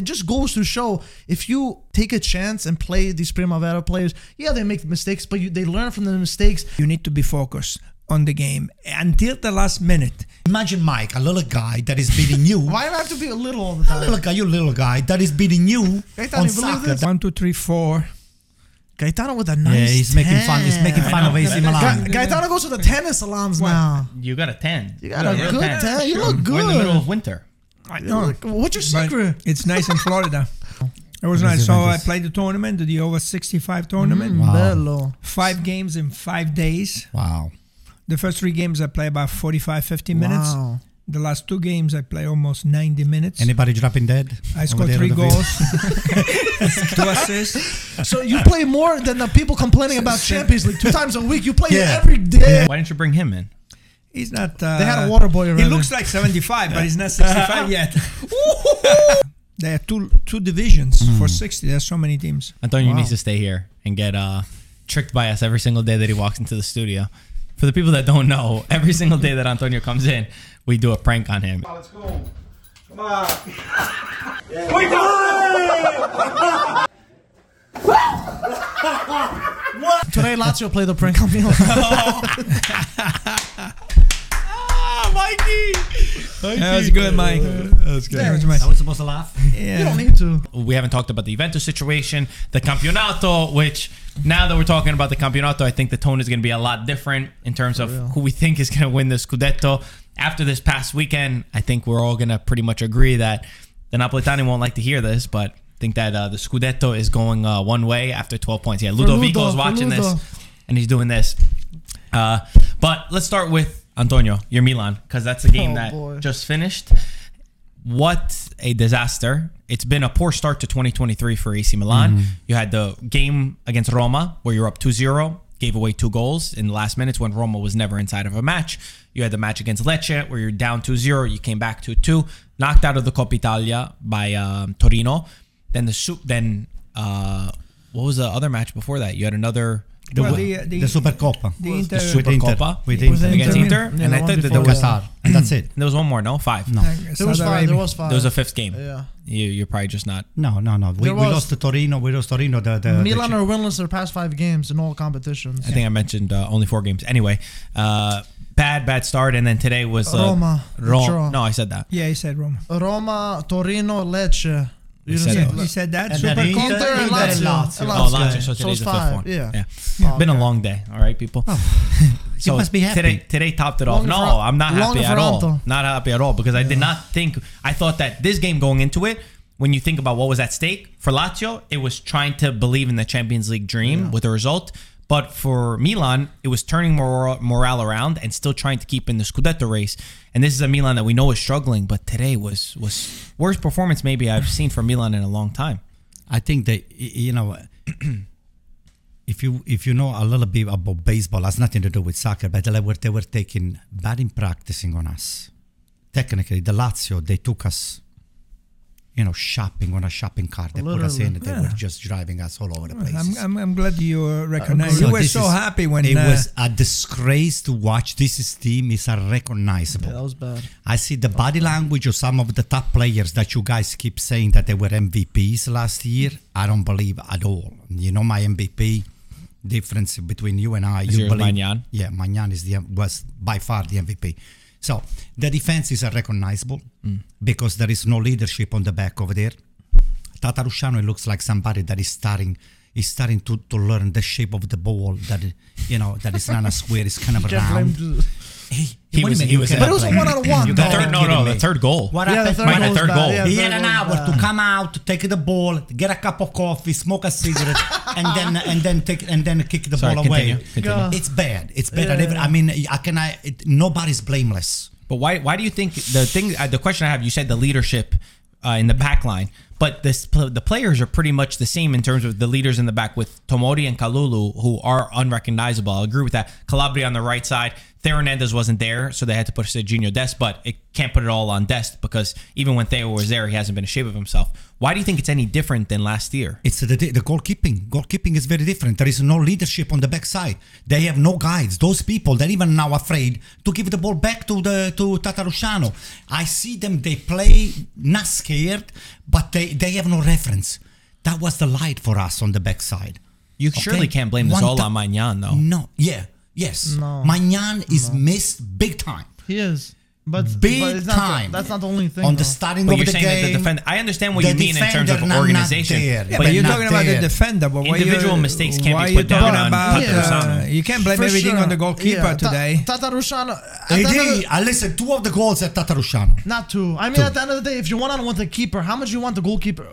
It just goes to show if you take a chance and play these Primavera players, yeah, they make mistakes, but you, they learn from the mistakes. You need to be focused on the game until the last minute. Imagine Mike, a little guy that is beating you. Why do I have to be a little all the time? A little guy, you little guy that is beating you Gaetano, on you soccer. One, two, three, four. Gaetano with a nice Yeah, he's making fun. He's making fun of AC Ga- Milan. Gaetano goes to the tennis salons now. You got a 10. You got a real good 10. You look We're in the middle of winter. I know. look- What's your But secret? it's nice in Florida. It was nice. So I played the tournament, the over 65 tournament. Mm, Bello. Five games in five days. Wow. The first three games I play about 45, 50 minutes. Wow. The last two games I play almost 90 minutes. Anybody dropping dead? I scored three on the field? goals, two assists. So you play more than the people complaining about Champions League two times a week. You play Yeah. every day. Why didn't you bring him in? He's not. Uh, They had a water boy around. He looks like 75, but he's not 65 yet. there are two two divisions for 60. There's so many teams. Antonio Wow. needs to stay here and get uh, tricked by us every single day that he walks into the studio. For the people that don't know, every single day that Antonio comes in, we do a prank on him. Let's go. Come on. Today Lazio played the prank on me. Ah, Mikey! That was good, Mike. That's good. That was my- I was supposed to laugh. You don't need to. We haven't talked about the Juventus situation, the Campionato, which now that we're talking about the Campionato, I think the tone is going to be a lot different in terms of who we think is going to win the Scudetto. After this past weekend, I think we're all going to pretty much agree that the Napolitani won't like to hear this, but I think that uh, the Scudetto is going uh, one way after 12 points. Yeah, Ludovico Ludo, is watching Ludo. this and he's doing this. Uh, but let's start with Antonio, your Milan, because that's a game Oh, that boy. just finished. What a disaster. It's been a poor start to 2023 for AC Milan. Mm-hmm. You had the game against Roma where you're up 2 0, gave away two goals in the last minutes when Roma was never inside of a match. You had the match against Lecce where you're down 2 0, you came back 2 2, knocked out of the Coppa Italia by um, Torino. Then the soup, then uh, what was the other match before that? You had another. The, Well, the, the, the Supercoppa. the with Inter, Super Inter. Coppa With With Inter. against Inter. Inter, Yeah, and I one thought that before there was, Qatar. And that's it. there was one more, no? Five. No. There was five. There was five. There was a fifth game. Yeah. You, you're probably just not. No, no, no. We, we lost to Torino. We lost Torino. The, the, Milan the, are winless their past five games in all competitions. I think I mentioned uh, only four games. Anyway, uh, bad, bad start, and then today was uh, Roma, Ro- draw. No, I said that. yeah, he said Roma. Roma, Torino, Lecce. You said didn't it. say He said that. And then Super Inter- Inter and Lazio. Lazio. Oh, Lazio. Lazio. So So today's it's the fifth five. one. Yeah. yeah. Oh, Been a long day. All right, people. Oh. You must be happy. Today, today topped it off. Long No, for- I'm not happy at all. Ferranto. Not happy at all because I did not think. I thought that this game going into it, when you think about what was at stake for Lazio, it was trying to believe in the Champions League dream with a result. But for Milan, it was turning mor- morale around and still trying to keep in the Scudetto race. And this is a Milan that we know is struggling, but today was was worst performance maybe I've seen from Milan in a long time. I think that you know, uh, if you if you know a little bit about baseball, has nothing to do with soccer, but they were they were taking bad in practicing on us. Technically, the Lazio they took us, you know, shopping on a shopping cart. They put us in. They were just driving us all over the place. I'm, I'm, I'm glad you uh, recognize. So you were so is- happy when it uh, was a disgrace to watch. This team is unrecognizable. Yeah, that was bad. I see the body language of some of the top players that you guys keep saying that they were MVPs last year. I don't believe at all. You know my MVP difference between you and I. Is you yours believe, Maignan? Yeah, Maignan is the was by far the MVP. So the defense is unrecognizable Mm. because there is no leadership on the back over there. Tatarusanu looks like somebody that is starting is starting to, to learn the shape of the ball that you know that is not a square, it's kind of round. Hey, He was- you mean he was But it was a blame? one on one. You The third, no, no, me. the third goal. What Yeah, the happened? third Mine, goal the third goal. Yeah, He the had an hour was to come out, take the ball, get a cup of coffee, smoke a cigarette, and then and then take and then kick the Sorry, ball continue. away. continue. Yeah. It's bad. It's bad. Yeah, I, never, yeah. I mean, I can. I it, nobody's blameless. But why? Why do you think the thing? Uh, the question I have. You said the leadership uh, in the back line, but this the players are pretty much the same in terms of the leaders in the back with Tomori and Kalulu, who are unrecognizable. I agree with that. Calabria on the right side. Theo Hernandez wasn't there, so they had to put Sergiño Dest, but it can't put it all on Dest because even when Theo was there, he hasn't been in shape of himself. Why do you think it's any different than last year? It's the, the goalkeeping. Goalkeeping is very different. There is no leadership on the backside. They have no guides. Those people, they're even now afraid to give the ball back to the to Tatarusanu. I see them. They play not scared, but they they have no reference. That was the light for us on the backside. You Okay. surely can't blame this One all on Maignan, though. No, yeah, yes. No. Maignan is missed big time. He is. But, Big but it's not the- time. that's not the only thing. on the starting But of you're the saying that the game. I understand what the you mean in terms of not- not organization, there. Yeah, But but, you're not talking about the defender. But Individual you, mistakes can't be put down talking on about, Tatarusanu. uh, You can't blame For everything sure. on the goalkeeper Yeah, today. Tatarusanu. at the Hey, end of D, the- I listen. Two of the goals at Tatarusanu. Not two. I mean, Two. at the end of the day, if you want on with the keeper, how much you want the goalkeeper?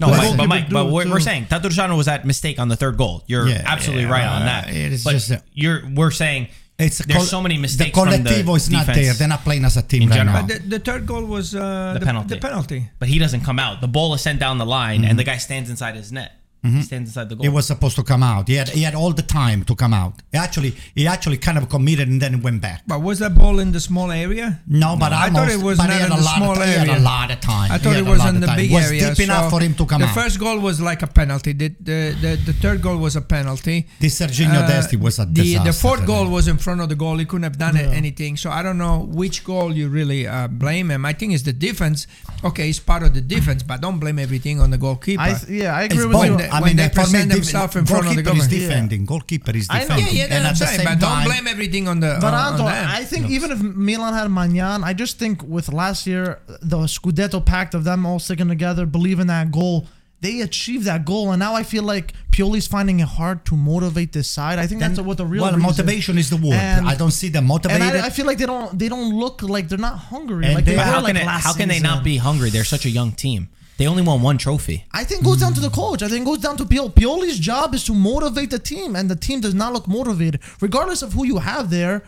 No, the Mike, but Mike, but we're, we're saying Tatarusanu was at mistake on the third goal. You're absolutely right on uh, that. it is just you're we're saying It's a there's col- so many mistakes The from the Collectivo is not defense. there. They're not playing as a team in right general. now. The, the third goal was uh, The penalty. The penalty. But he doesn't come out. The ball is sent down the line, and the guy stands inside his net. He stands inside the goal. It was supposed to come out. He had he had all the time to come out. He actually he actually kind of committed and then went back. But was that ball in the small area? No, but I almost, thought it was not in the small of, He had area. a lot of time. I thought it was in of the time. big was area. deep enough for him to come out. the first goal was like a penalty. The the, the, the third goal was a penalty. This Serginho Uh, Desti was a the disaster. the fourth goal was in front of the goal. He couldn't have done Yeah. anything. So I don't know which goal you really uh, blame him. I think it's the defense. Okay, it's part of the defense, but don't blame everything on the goalkeeper. I, yeah, I agree It's with both. you. When they- I when mean, they for present def- themselves in front of the government. goalkeeper is government. defending. Goalkeeper is I know. defending. yeah, yeah, and that's at the same but time, don't blame everything on the But on, on Anto, them. I think even if Milan had Maignan, I just think with last year, the Scudetto pact of them all sticking together, believing that goal, they achieved that goal. And now I feel like Pioli's finding it hard to motivate this side. I think then- that's what the real well, motivation is the word. And- I don't see them And motivated. I, I feel like they don't they don't look like they're not hungry And like they they- were how like can it, how can they not be hungry? They're such a young team. They only won one trophy. I think it goes down to the coach. I think it goes down to Pioli. Pioli's job is to motivate the team, and the team does not look motivated. Regardless of who you have there,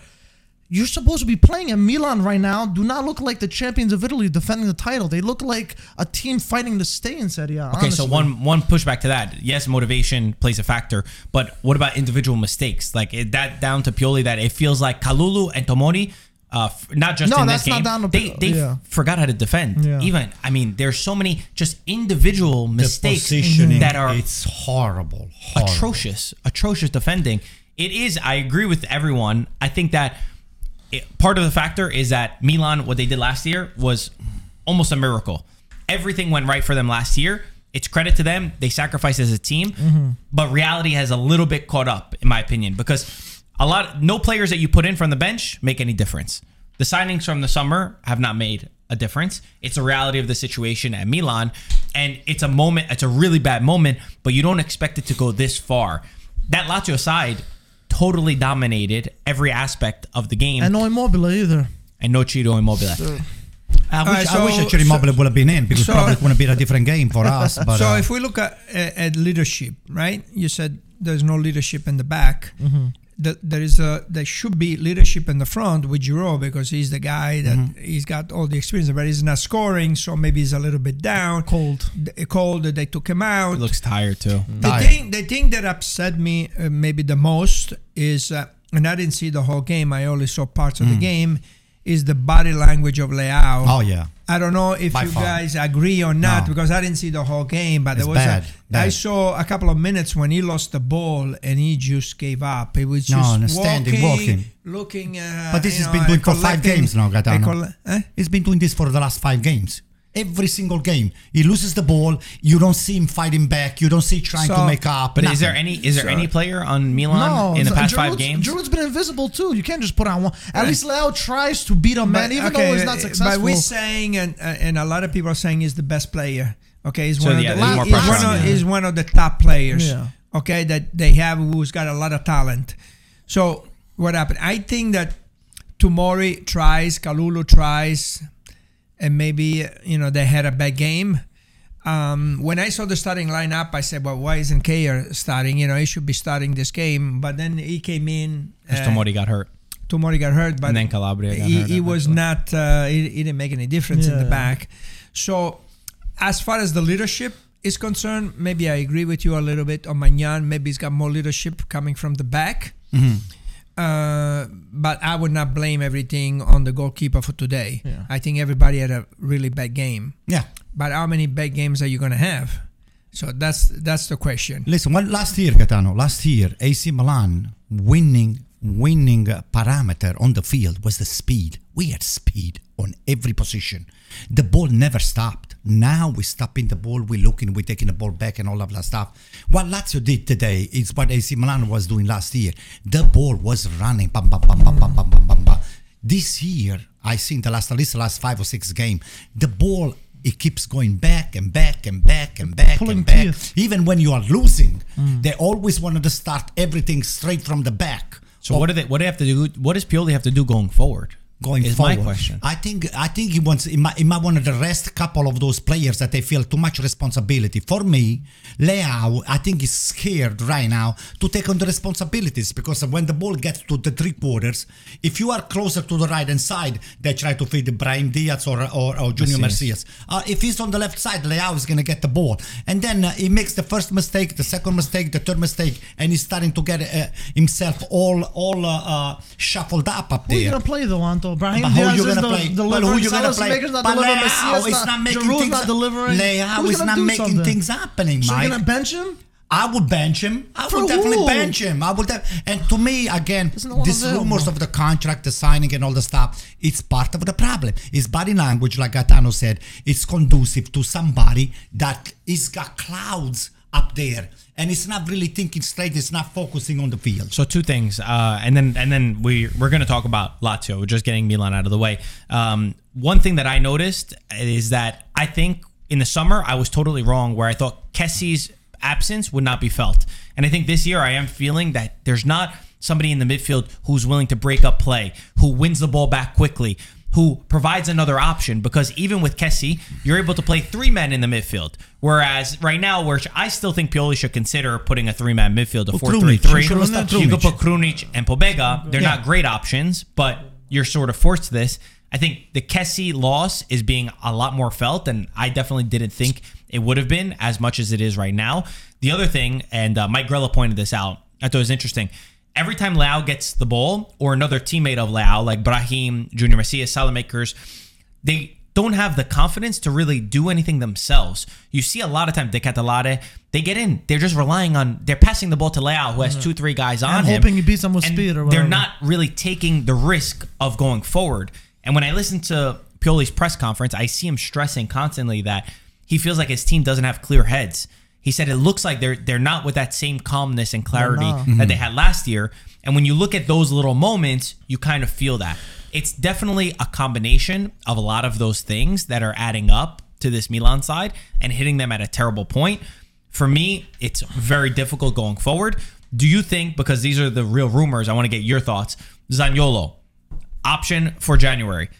you're supposed to be playing. And Milan right now do not look like the champions of Italy defending the title. They look like a team fighting to stay in Serie A. Okay, so one one pushback to that. Yes, motivation plays a factor, but what about individual mistakes? Like that down to Pioli that it feels like Kalulu and Tomori, uh, not just No, in this that's not game, down to they they yeah. forgot how to defend. Yeah. Even I mean, there's so many just individual mistakes that are it's horrible, horrible. atrocious, atrocious defending. It is. I agree with everyone. I think that it, part of the factor is that Milan, what they did last year, was almost a miracle. Everything went right for them last year. It's credit to them. They sacrificed as a team, but reality has a little bit caught up, in my opinion, because a lot, no players that you put in from the bench make any difference. The signings from the summer have not made a difference. It's a reality of the situation at Milan, and it's a moment. It's a really bad moment, but you don't expect it to go this far. That Lazio side totally dominated every aspect of the game, and no Immobile either. and no Ciro Immobile. I wish, Alright, I wish so- actually Immobile would have been in because so- probably it would have been a different game for us. But so uh, if we look at, at leadership, right? You said there's no leadership in the back. Mm-hmm. That there is a there should be leadership in the front with Giroud because he's the guy that Mm-hmm. he's got all the experience, but he's not scoring, so maybe he's a little bit down. Cold. D- Cold. They took him out. He looks tired too. The Tired. thing, the thing that upset me uh, maybe the most is, uh, and I didn't see the whole game. I only saw parts of the game. Is the body language of Leao? Oh yeah, I don't know if By you far. guys agree or not No. because I didn't see the whole game. But It's there was bad, a, bad. I saw a couple of minutes when he lost the ball and he just gave up. He was No, just no, standing, walking, looking. Uh, But this has know, been doing for five games now, Gaetano. colle- eh? he's been doing this for the last five games. Every single game, he loses the ball. You don't see him fighting back. You don't see trying to make up. But is there any is there So- any player on Milan in the so past five games? Giroud's been invisible too. You can't just put on one. At least Leao tries to beat a man, even though he's not uh, successful. But we're saying, and uh, and a lot of people are saying he's the best player. Okay, he's So, one yeah, of there's the more he's pressure one, on of, he's one of the top players. Yeah. Okay, that they have who's got a lot of talent. So what happened? I think that Tomori tries, Kalulu tries, and maybe you know they had a bad game. Um, when I saw the starting lineup, I said, "Well, why isn't Kjaer starting? You know, he should be starting this game." But then he came in. Because uh, Tomori got hurt, Tomori got hurt, but and then Calabria got he, hurt. he was not. Uh, he, he didn't make any difference in the back. So, as far as the leadership is concerned, maybe I agree with you a little bit on Maignan. Maybe he's got more leadership coming from the back. Mm-hmm. Uh, but I would not blame everything on the goalkeeper for today. Yeah. I think everybody had a really bad game. Yeah. But how many bad games are you going to have? So that's that's the question. Listen, well, last year, Gaetano, last year, AC Milan winning winning parameter on the field was the speed. We had speed. On every position. The ball never stopped. Now we're stopping the ball, we're looking, we're taking the ball back and all of that stuff. What Lazio did today is what AC Milan was doing last year. The ball was running, bam, bam, bam, bam, bam, bam, bam, bam, bam. This year, I think the last, at least the last five or six game, the ball it keeps going back and back and back and back Pulling and back. teeth. Even when you are losing, mm. they always wanted to start everything straight from the back. So what do they? What do they have to do? What does Pioli have to do going forward? Going is forward. my question. I think I think he wants he might, he might want to rest a couple of those players that they feel too much responsibility. For me, Leao, I think is scared right now to take on the responsibilities because when the ball gets to the three quarters, if you are closer to the right hand side, they try to feed Brahim Diaz or or, or Junior Messias. Uh, if he's on the left side, Leao is going to get the ball, and then uh, he makes the first mistake, the second mistake, the third mistake, and he's starting to get uh, himself all all uh, uh, shuffled up up Who are you gonna play though, Anto? Brahim But Diaz you is gonna the, play? Well, who you gonna play? Not But delivering. Messias is not, making Giroud's things- not delivering. Leao is gonna not making something? things happening, So Mike. you're gonna bench him? I would bench him. I For would definitely who? bench him. I would, def- and to me, again, these rumors of the contract, the signing, and all the stuff, it's part of the problem. It's body language, like Gaetano said, it's conducive to somebody that is got clouds up there, and it's not really thinking straight. It's not focusing on the field. So two things, uh, and then and then we we're going to talk about Lazio. Just getting Milan out of the way. Um, one thing that I noticed is that I think in the summer I was totally wrong where I thought Kessie's absence would not be felt, and I think this year I am feeling that there's not somebody in the midfield who's willing to break up play, who wins the ball back quickly. Who provides another option because even with Kessie, you're able to play three men in the midfield. Whereas right now, where I still think Pioli should consider putting a three man midfield, a 4 3 Krunic, 3. you should've started You could put Krunic and Pobega. They're Yeah. not great options, but you're sort of forced to this. I think the Kessie loss is being a lot more felt, and I definitely didn't think it would have been as much as it is right now. The other thing, and uh, Mike Grella pointed this out, I thought it was interesting. Every time Leao gets the ball, or another teammate of Leao, like Brahim, Junior Messias, Saelemaekers, they don't have the confidence to really do anything themselves. You see a lot of times, De Ketelaere, they get in. They're just relying on, they're passing the ball to Leao, who has two, three guys on And him. hoping he beats them with speed or whatever. They're not really taking the risk of going forward. And when I listen to Pioli's press conference, I see him stressing constantly that he feels like his team doesn't have clear heads. He said it looks like they're they're not with that same calmness and clarity not. that they mm-hmm. had last year. And when you look at those little moments, you kind of feel that. It's definitely a combination of a lot of those things that are adding up to this Milan side and hitting them at a terrible point. For me, it's very difficult going forward. Do you think, because these are the real rumors, I want to get your thoughts, Zaniolo, option for January.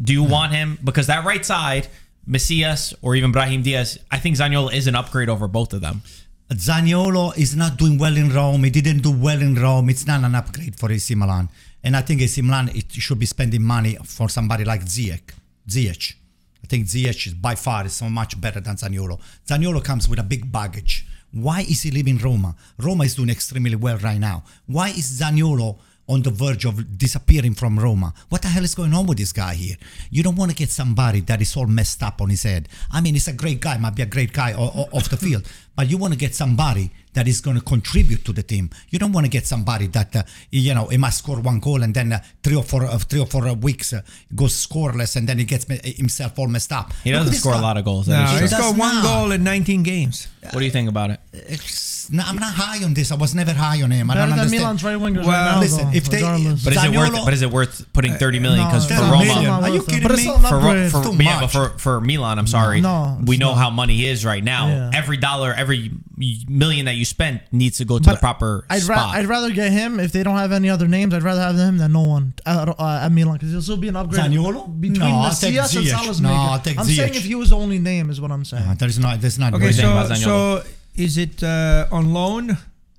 Do you want him? Because that right side, Messias or even Brahim Diaz, I think Zaniolo is an upgrade over both of them. Zaniolo is not doing well in Rome. He didn't do well in Rome. It's not an upgrade for AC Milan. And I think AC Milan it should be spending money for somebody like Ziyech. Ziyech. I think Ziyech is by far is so much better than Zaniolo. Zaniolo comes with a big baggage. Why is he leaving Roma? Roma is doing extremely well right now. Why is Zaniolo on the verge of disappearing from Roma? What the hell is going on with this guy here? You don't want to get somebody that is all messed up on his head. I mean, he's a great guy, might be a great guy off the field, but you want to get somebody that is going to contribute to the team. You don't want to get somebody that uh, you know he might score one goal and then uh, three or four uh, three or four uh, weeks uh, goes scoreless and then he gets me- himself all messed up. He doesn't this score a lot of goals. No, he true. he's does got one not. goal in 19 games. What do you think about it? It's, no, I'm not high on this. I was never high on him. I Better don't than understand. Milan's right wingers Well, right now. listen, though, if they- regardless. But is it worth? But is it worth putting thirty million? No, Because it's for Roma, million. Are you kidding But me? still for, for, yeah, but for, for Milan, I'm sorry. No, we know not. how money is right now. Yeah. Every dollar, every million that you spent needs to go to But the proper I'd, ra- spot. I'd rather get him if they don't have any other names. I'd rather have him than no one at, uh, at Milan because he'll still be an upgrade. Zaniolo? between No, I'll take and Ziyech. Salas No, I'll take I'm saying if he was the only name is what I'm saying. Uh, there's not. There's not. Okay, really- think so about so is it uh, on loan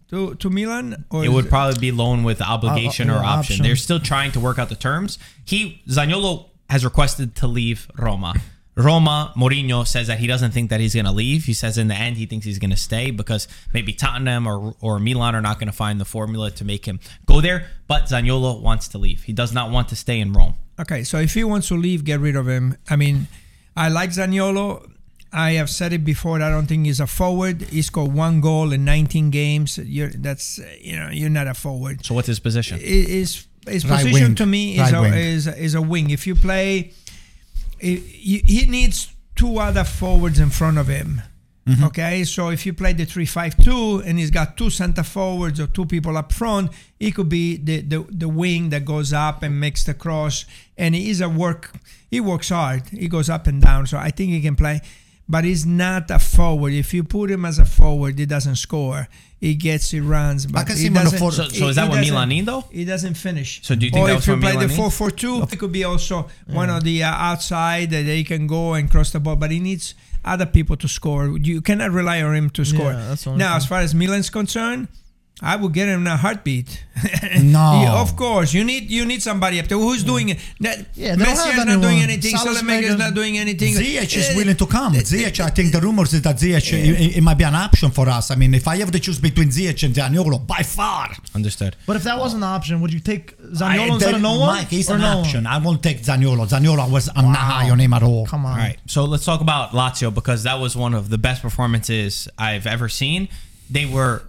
to to Milan or it is would probably be loan with obligation Uh, uh, or option. option. They're still trying to work out the terms. He Zaniolo has requested to leave Roma. Roma Mourinho says that he doesn't think that he's going to leave. He says in the end he thinks he's going to stay because maybe Tottenham or or Milan are not going to find the formula to make him go there. But Zaniolo wants to leave. He does not want to stay in Rome. Okay, so if he wants to leave, get rid of him. I mean, I like Zaniolo. I have said it before. I don't think he's a forward. He scored one goal in 19 games. You're that's you know you're not a forward. So what's his position? I- His his position wing. to me is Right a, is is a wing. If you play he, needs two other forwards in front of him. Mm-hmm. Okay, so if you play the three-five-two and he's got two center forwards or two people up front, he could be the, the, the wing that goes up and makes the cross. And he is a work. He works hard. He goes up and down. So I think he can play, but he's not a forward. If you put him as a forward, he doesn't score. He gets, he runs, but can he see him on the doesn't. for- So- so is that what Milan need, though? He doesn't finish. So do you think or that if you play Milan the need? four four two, it could be also one of the uh, outside that they can go and cross the ball, but he needs other people to score. You cannot rely on him to score. that's the only now, thing. as far as Milan's concerned, I would get him in a heartbeat. No. Yeah, of course. You need you need somebody up there who's doing it. That, Yeah, don't Messi is not doing anything. Salas Salamaker is not doing anything. Ziyech is Eh, willing to come. Ziyech, I think the rumors is that Ziyech, it, it might be an option for us. I mean, if I have to choose between Ziyech and Zaniolo, by far. Understood. But if that was an option, would you take I- Zaniolo instead of no one? Mike, he's an no one? option. I won't take Zaniolo. Zaniolo was, I'm not high on him at all. Come on. All right. So let's talk about Lazio because that was one of the best performances I've ever seen. They were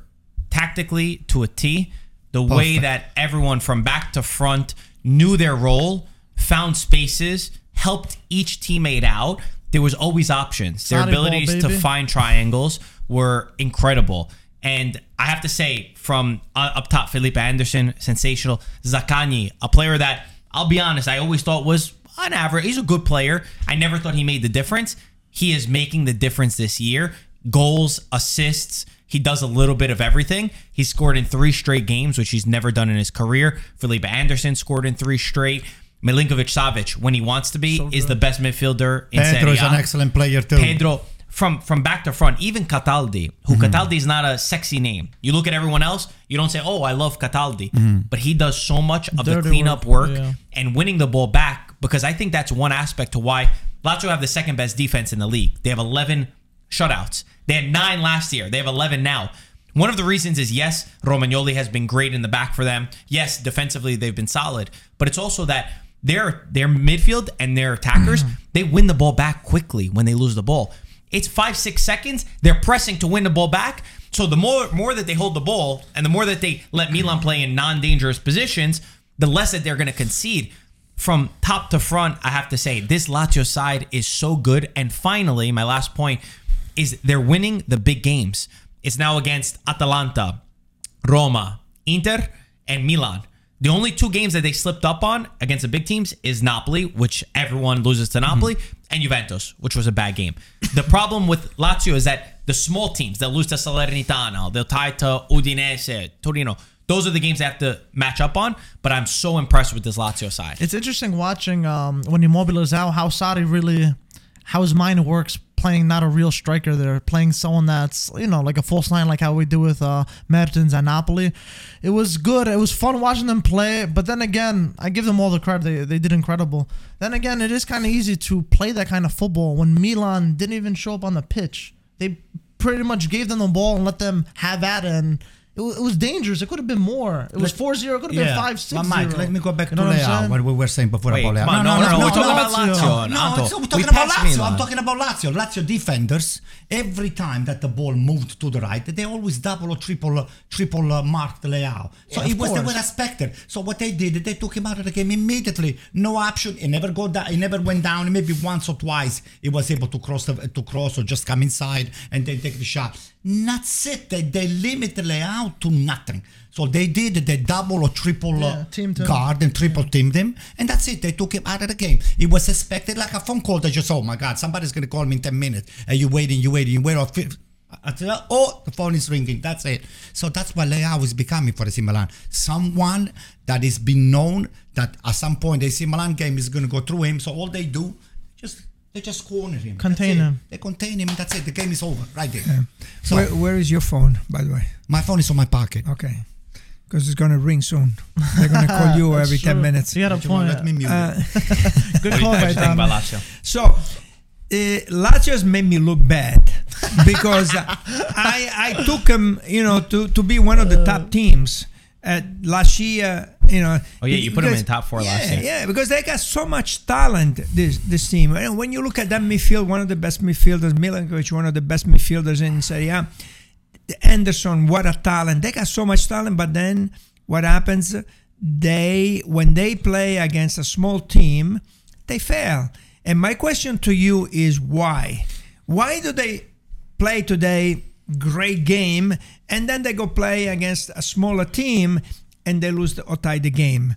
tactically to a T. The way that everyone from back to front knew their role, found spaces, helped each teammate out. There was always options. Their Sonic ball, abilities to find triangles were incredible. And I have to say, from uh, up top, Felipe Anderson, sensational. Zaccagni, a player that I'll be honest, I always thought was on average. He's a good player. I never thought he made the difference. He is making the difference this year. Goals, assists. He does a little bit of everything. He scored in three straight games, which he's never done in his career. Felipe Anderson scored in three straight. Milinkovic Savic, when he wants to be, is the best midfielder in Pedro Serie is an excellent player too. Pedro from from back to front, even Cataldi, who mm-hmm. Cataldi is not a sexy name. You look at everyone else, you don't say, "Oh, I love Cataldi," mm-hmm. but he does so much of the cleanup work, work, yeah. and winning the ball back because I think that's one aspect to why Lazio have the second best defense in the league. They have 11 shutouts. They had nine last year. They have 11 now. One of the reasons is yes, Romagnoli has been great in the back for them. Yes, defensively they've been solid, but it's also that their their midfield and their attackers mm-hmm. they win the ball back quickly when they lose the ball. It's five six seconds. They're pressing to win the ball back. So the more more that they hold the ball and the more that they let Milan play in non dangerous positions, the less that they're going to concede. From top to front, I have to say this Lazio side is so good. And finally, my last point is they're winning the big games. It's now against Atalanta, Roma, Inter, and Milan. The only two games that they slipped up on against the big teams is Napoli, which everyone loses to Napoli, and Juventus, which was a bad game. The problem with Lazio is that the small teams, they'll lose to Salernitana, they'll tie to Udinese, Torino. Those are the games they have to match up on, but I'm so impressed with this Lazio side. It's interesting watching um, when Immobile is out how Sarri really, how his mind works playing not a real striker They're playing someone that's, you know, like a false nine, like how we do with uh, Mertens and Napoli. It was good. It was fun watching them play, but then again, I give them all the credit. They, they did incredible. Then again, it is kind of easy to play that kind of football when Milan didn't even show up on the pitch. They pretty much gave them the ball and let them have at it, and it, wa- it was dangerous. It could have been more. It was 4 0. It could have been 5 6 But Mike, let me go back You know to I'm Leao, what we were saying before Wait, about Leao. on, no, no, no, we're talking about Lazio. No, it's- we're talking about Lazio. I'm talking about Lazio. Lazio defenders, every time that the ball moved to the right, they always double or triple, triple uh, marked Leao. So Yeah, it was they were expected. So what they did, they took him out of the game immediately. No option. He never go down. He never went down. Maybe once or twice he was able to cross the, to cross or just come inside and then take the shot. That's it. They, they limit Leao to nothing. So they did the double or triple uh, Yeah, teamed guard and triple teamed them, and that's it. They took him out of the game. It was expected like a phone call that just, oh my God, somebody's gonna call me in 10 minutes. And you waiting, you waiting, you wait. Or fif- until, oh, the phone is ringing. That's it. So that's what Leao is becoming for AC Milan. Someone that is been known that at some point the AC Milan game is gonna go through him. So all they do, just they just corner him. Contain him. They contain him. And that's it. The game is over right there. So Where, where is your phone, by the way? my phone is on my pocket. Okay. Because it's going to ring soon. They're going to call you That's every 10 minutes. You got a Don't you point. Let me mute. Uh. Good What do call you by guys think about Dom. Lazio? So, uh, Lazio's made me look bad because I I took him, you know, to, to be one of the top teams at last year. You know. Oh, yeah, you put because- in top four yeah, last year. Yeah, because they got so much talent. This this team. And when you look at that midfield, one of the best midfielders, Milinkovic, one of the best midfielders in Serie A. Anderson, what a talent! They got so much talent, but then what happens? They when they play against a small team, they fail. And my question to you is why? Why do they play today great game and then they go play against a smaller team and they lose the, or tie the game?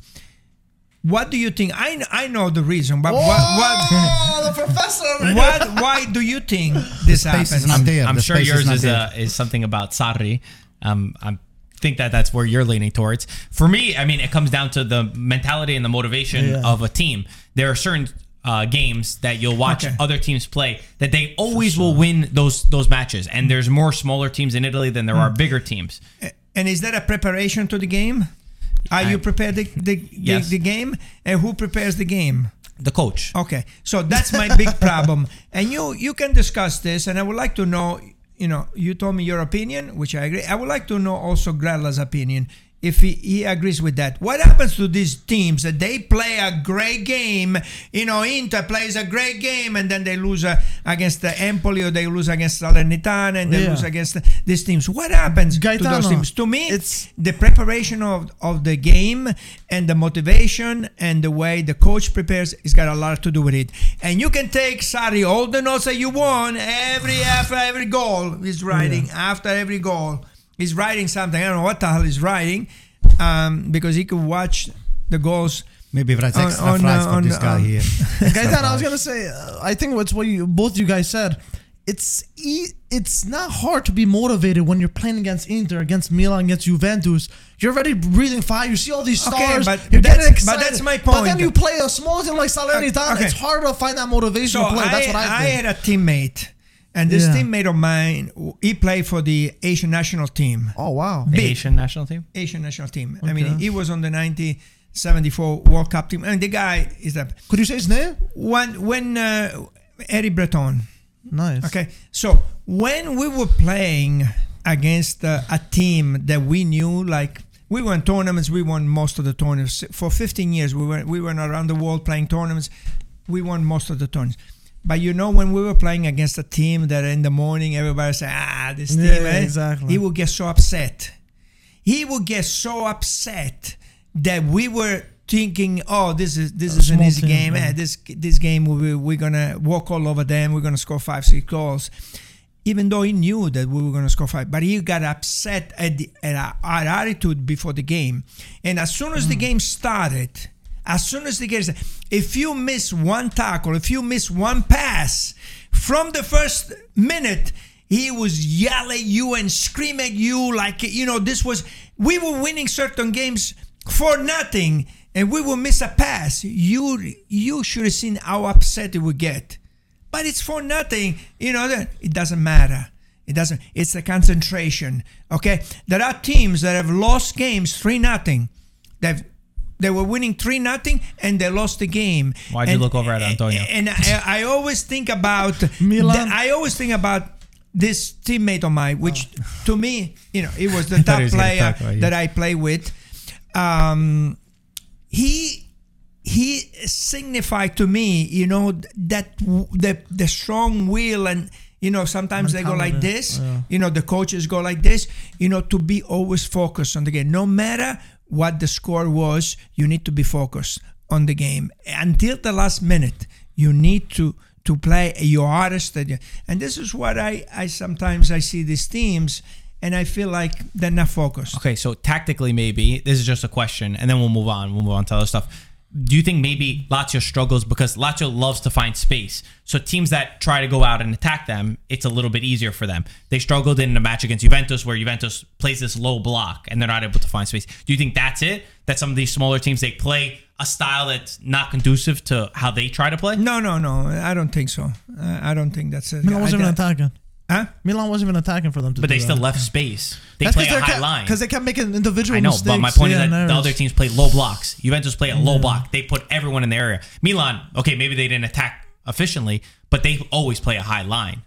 What do you think? I, I know the reason, but what, Oh, the professor. what, what why do you think this space is happens? not there. I'm sure yours not is there. uh, is something about Sarri. Um, I think that that's where you're leaning towards. For me, I mean, it comes down to the mentality and the motivation Yeah. of a team. There are certain uh, games that you'll watch Okay. other teams play that they always will win those those matches. And there's more smaller teams in Italy than there Hmm. are bigger teams. And is that a preparation to the game? Are you prepared the, the, Yes. the, the game? And who prepares the game? The coach. Okay, so that's my big problem, and you you can discuss this, and I would like to know. You know, you told me your opinion, which I agree. I would like to know also Grella's opinion if he, he agrees with that. What happens to these teams that they play a great game? You know, Inter plays a great game, and then they lose uh, against the Empoli or they lose against Salernitana, and they Yeah. lose against these teams. What happens to those teams? To me, it's- the preparation of, of the game and the motivation and the way the coach prepares has got a lot to do with it. And you can take sorry all the notes that you want every after every goal he's writing after every goal he's writing something. I don't know what the hell he's writing um, because he could watch the goals. Maybe writes On- extra on, fries uh, for on, this guy uh, here. Gaetan, I was gonna say, uh, I think what's what you both you guys said. It's e- it's not hard to be motivated when you're playing against Inter, against Milan, against Juventus. You're already breathing fire. You see all these Okay, stars. but you're that's- getting but that's my point. But then you play a small team like Salernitana. Okay. It's hard to find that motivation So to play. That's I, what I I think. had a teammate, and this Yeah. teammate of mine, he played for the Asian national team. oh wow. Big. Asian national team. Asian national team. I mean, he was on the 1974 World Cup team, and the guy is a Could you say his name? when when uh, Eddie Breton. Nice. Okay, so when we were playing against uh, a team that we knew, like we won tournaments, we won most of the tournaments for 15 years. We were we went around the world playing tournaments. We won most of the tournaments. But you know, when we were playing against a team that in the morning everybody say, "Ah, this team," Yeah, eh?" exactly. he would get so upset. He would get so upset that we were thinking, "Oh, this is this A is an easy team, game. yeah. Eh, this this game we we're gonna walk all over them. We're gonna score five, six goals." Even though he knew that we were gonna score five, but he got upset at, the, at our, our attitude before the game. And as soon as the game started, as soon as the game started, if you miss one tackle, if you miss one pass, from the first minute, he was yell at you and scream at you like you know this was we were winning certain games for nothing and we will miss a pass. You you should have seen how upset it would get. But it's for nothing you know that it doesn't matter. It doesn't it's the concentration okay? There are teams that have lost games three nothing. They've they were winning three nothing and they lost the game. Why'd you look over at Antonio? And I, I always think about Milan? the- I always think about this teammate of mine, which to me, you know, it was the top was player talk about you. that I play with. Um, he he signified to me, you know, that the the strong will and you know sometimes they go like this, yeah. you know, the coaches go like this, you know, to be always focused on the game, no matter what the score was, you need to be focused on the game until the last minute. You need to to play your hardest, and this is what I I sometimes I see these teams. And I feel like they're not focused. Okay, so tactically, maybe this is just a question, and then we'll move on. We'll move on to other stuff. Do you think maybe Lazio struggles because Lazio loves to find space? So teams that try to go out and attack them, it's a little bit easier for them. They struggled in a match against Juventus where Juventus plays this low block and they're not able to find space. Do you think that's it? That some of these smaller teams they play a style that's not conducive to how they try to play? No, no, no. I don't think so. Uh, I don't think that's it. Milan wasn't I, even attacking. Huh? Milan wasn't even attacking for them to But they still that. left space. They play a high line. because they kept making individual I know, mistakes. but my point yeah, is that the other teams play low blocks. Juventus play a low block. They put everyone in the area. Milan, okay, maybe they didn't attack efficiently, but they always play a high line.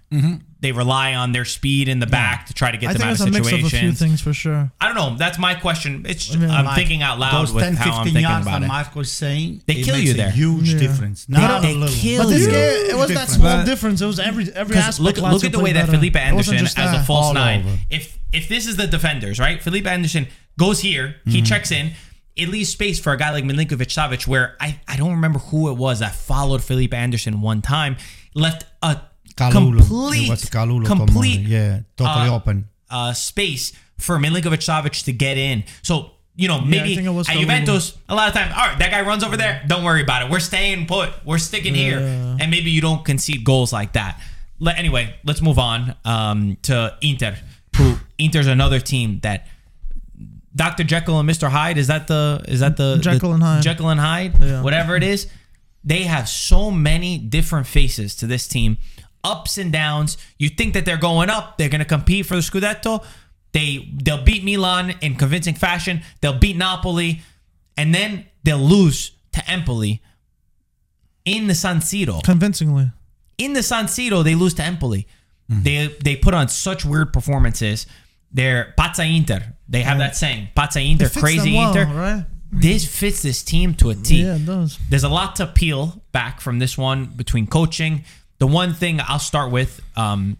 They rely on their speed in the back to try to get I them think out it's of a mix of a few situations. things for sure. I don't know. That's my question. It's I mean, I'm Like, thinking out loud Those with 10, how I'm thinking yards about that it. Marco is saying, They it kill makes you a there. huge Yeah. difference. Not They a little. kill But this you. game, it was that small But- difference. It was every every 'Cause aspect. look, look at the way that better. Felipe Anderson just as a false nine. over. If if this is the defenders, right? Felipe Anderson goes here, he Mm-hmm. checks in. It leaves space for a guy like Milinkovic Savic, where I, I don't remember who it was that followed Felipe Anderson one time, left a Kalulu. complete, Kalulu complete, Yeah, totally uh, open. uh, space for Milinkovic Savic to get in. So you know maybe was at Kalulu. Juventus a lot of times. All right, that guy runs over there. Don't worry about it. We're staying put. We're sticking here, and maybe you don't concede goals like that. Let, anyway, let's move on um, to Inter. Who Inter's another team that. Dr. Jekyll and Mr. Hyde is that the is that the Jekyll the- and Hyde. Jekyll and Hyde Yeah. whatever it is they have so many different faces to this team ups and downs you think that they're going up they're going to compete for the scudetto they they'll beat Milan in convincing fashion they'll beat Napoli and then they'll lose to Empoli in the San Siro Convincingly. in the San Siro, they lose to Empoli. Mm-hmm. They they put on such weird performances. They're Pazza Inter. They have that saying, Pazza Inter, crazy well, Inter. right? This fits this team to a T. Yeah, it does. There's a lot to peel back from this one between coaching. The one thing I'll start with um,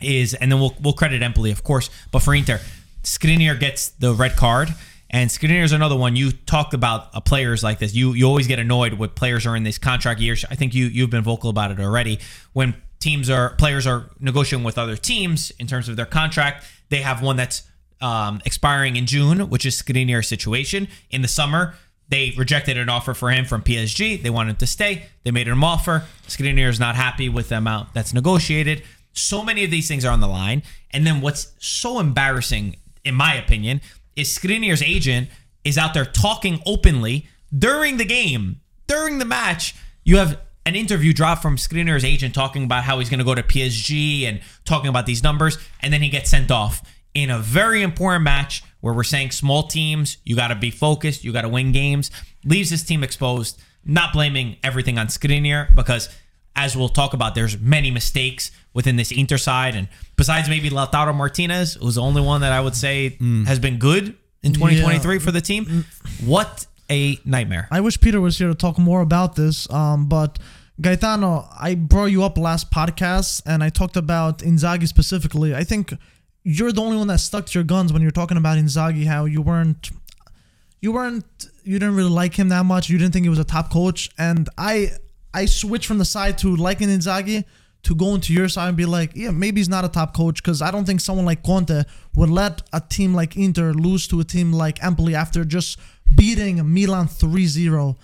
is, and then we'll we'll credit Empoli, of course, but for Inter, Skriniar gets the red card, and Skriniar is another one. You talked about uh, players like this. You you always get annoyed when players are in these contract years. I think you you've been vocal about it already. When teams are players are negotiating with other teams in terms of their contract, they have one that's um, expiring in June, which is Skriniar's situation. In the summer, they rejected an offer for him from PSG. They wanted to stay. They made him offer. Skriniar is not happy with the amount that's negotiated. So many of these things are on the line. And then what's so embarrassing, in my opinion, is Skriniar's agent is out there talking openly during the game, during the match. You have an interview drop from Skriniar's agent talking about how he's going to go to PSG and talking about these numbers, and then he gets sent off in a very important match where we're saying small teams, you got to be focused, you got to win games. Leaves his team exposed. Not blaming everything on Skriniar because, as we'll talk about, there's many mistakes within this Inter side, and besides maybe Lautaro Martinez, who's the only one that I would say has been good in 2023 for the team. What a nightmare! I wish Peter was here to talk more about this. Um, but Gaetano, I brought you up last podcast and I talked about Inzaghi specifically. I think you're the only one that stuck to your guns when you're talking about Inzaghi. How you weren't, you weren't, you didn't really like him that much. You didn't think he was a top coach, and I, I switched from the side to liking Inzaghi to go into your side and be like, yeah, maybe he's not a top coach because I don't think someone like Conte would let a team like Inter lose to a team like Empoli after just beating Milan 3-0.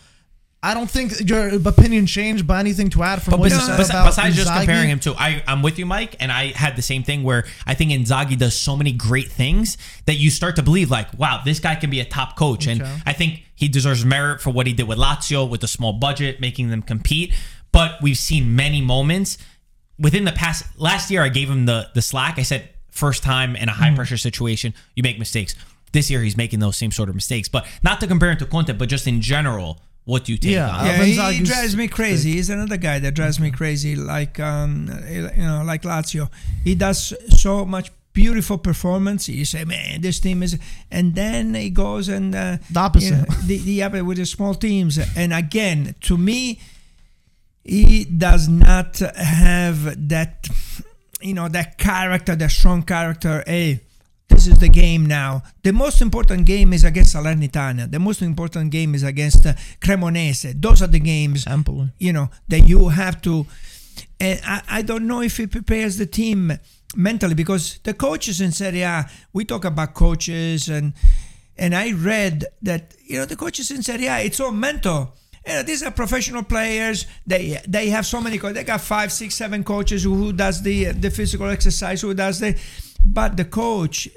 I don't think your opinion changed by anything to add from But what you said bes- about besides just comparing him to, I, I'm with you, Mike, and I had the same thing where I think Inzaghi does so many great things that you start to believe, like, wow, this guy can be a top coach. And Okay. I think he deserves merit for what he did with Lazio with a small budget, making them compete. But we've seen many moments within the past. Last year, I gave him the the slack. I said, first time in a high hmm. pressure situation, you make mistakes. This year, he's making those same sort of mistakes. But not to compare him to Conte, but just in general, what do you take Yeah, on? uh, Yeah, he, Inzaghi's- drives me crazy. He's another guy that drives me crazy. Like um, you know, like Lazio, he does so much beautiful performance. You say, man, this team is, and then he goes and uh, The opposite. you know, the, the opposite with the small teams. And again, to me, he does not have that, you know, that character, that strong character. Hey, this is the game now. The most important game is against Salernitana. The most important game is against uh, Cremonese. Those are the games, you know, that you have to. And I, I don't know if it prepares the team mentally because the coaches in Serie A, we talk about coaches and and I read that you know the coaches in Serie A, it's all mental. You know, these are professional players. They they have so many. Co- they got five, six, seven coaches who, who does the the physical exercise, who does the. But the coach,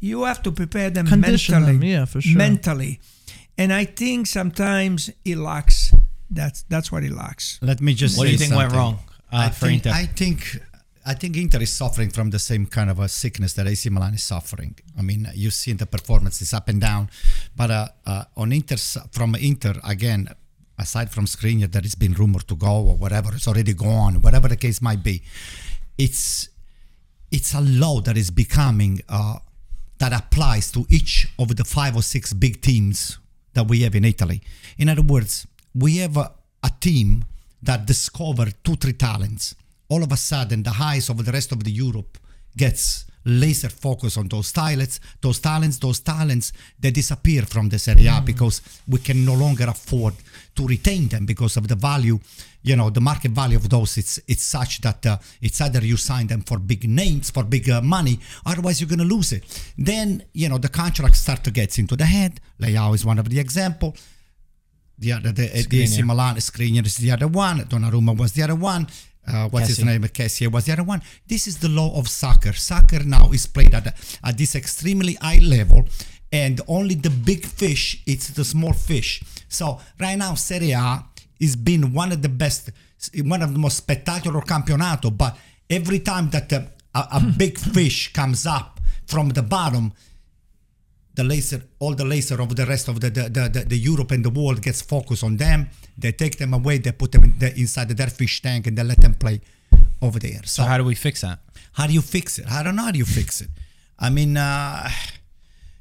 you have to prepare them Condition mentally. them, yeah, for sure. Mentally, and I think sometimes he lacks. That's that's what he lacks. Let me just What do you think went wrong uh, I for think, Inter? I think I think Inter is suffering from the same kind of a sickness that AC Milan is suffering. I mean, you see in the performance it's up and down, but uh, uh, on Inter from Inter again, aside from Skriniar that has been rumored to go or whatever, it's already gone, whatever the case might be. It's it's a law that is becoming uh, that applies to each of the five or six big teams that we have in Italy. In other words, we have a, a team that discover two, three talents. All of a sudden, the eyes of the rest of the Europe gets laser focus on those talents, those talents, those talents, they disappear from the Serie A mm. because we can no longer afford to retain them because of the value, you know, the market value of those. It's it's such that uh, it's either you sign them for big names, for big uh, money, otherwise you're going to lose it. Then you know the contract start to get into the head. Leao is one of the example. The other, the, the AC Skriniar. Milan, Skriniar is the other one. Donnarumma was the other one. Uh, what's his Kessie. name? Kessie was the other one. This is the law of soccer. Soccer now is played at, at this extremely high level, and only the big fish it's the small fish. So right now, Serie A is been one of the best, one of the most spectacular campionato. But every time that uh, a, a big fish comes up from the bottom, the laser, all the laser of the rest of the the, the, the, the Europe and the world gets focused on them. They take them away. They put them in the, inside their fish tank and they let them play over there. So, So how do we fix that? how do you fix it? I don't know how do you fix it. I mean, uh,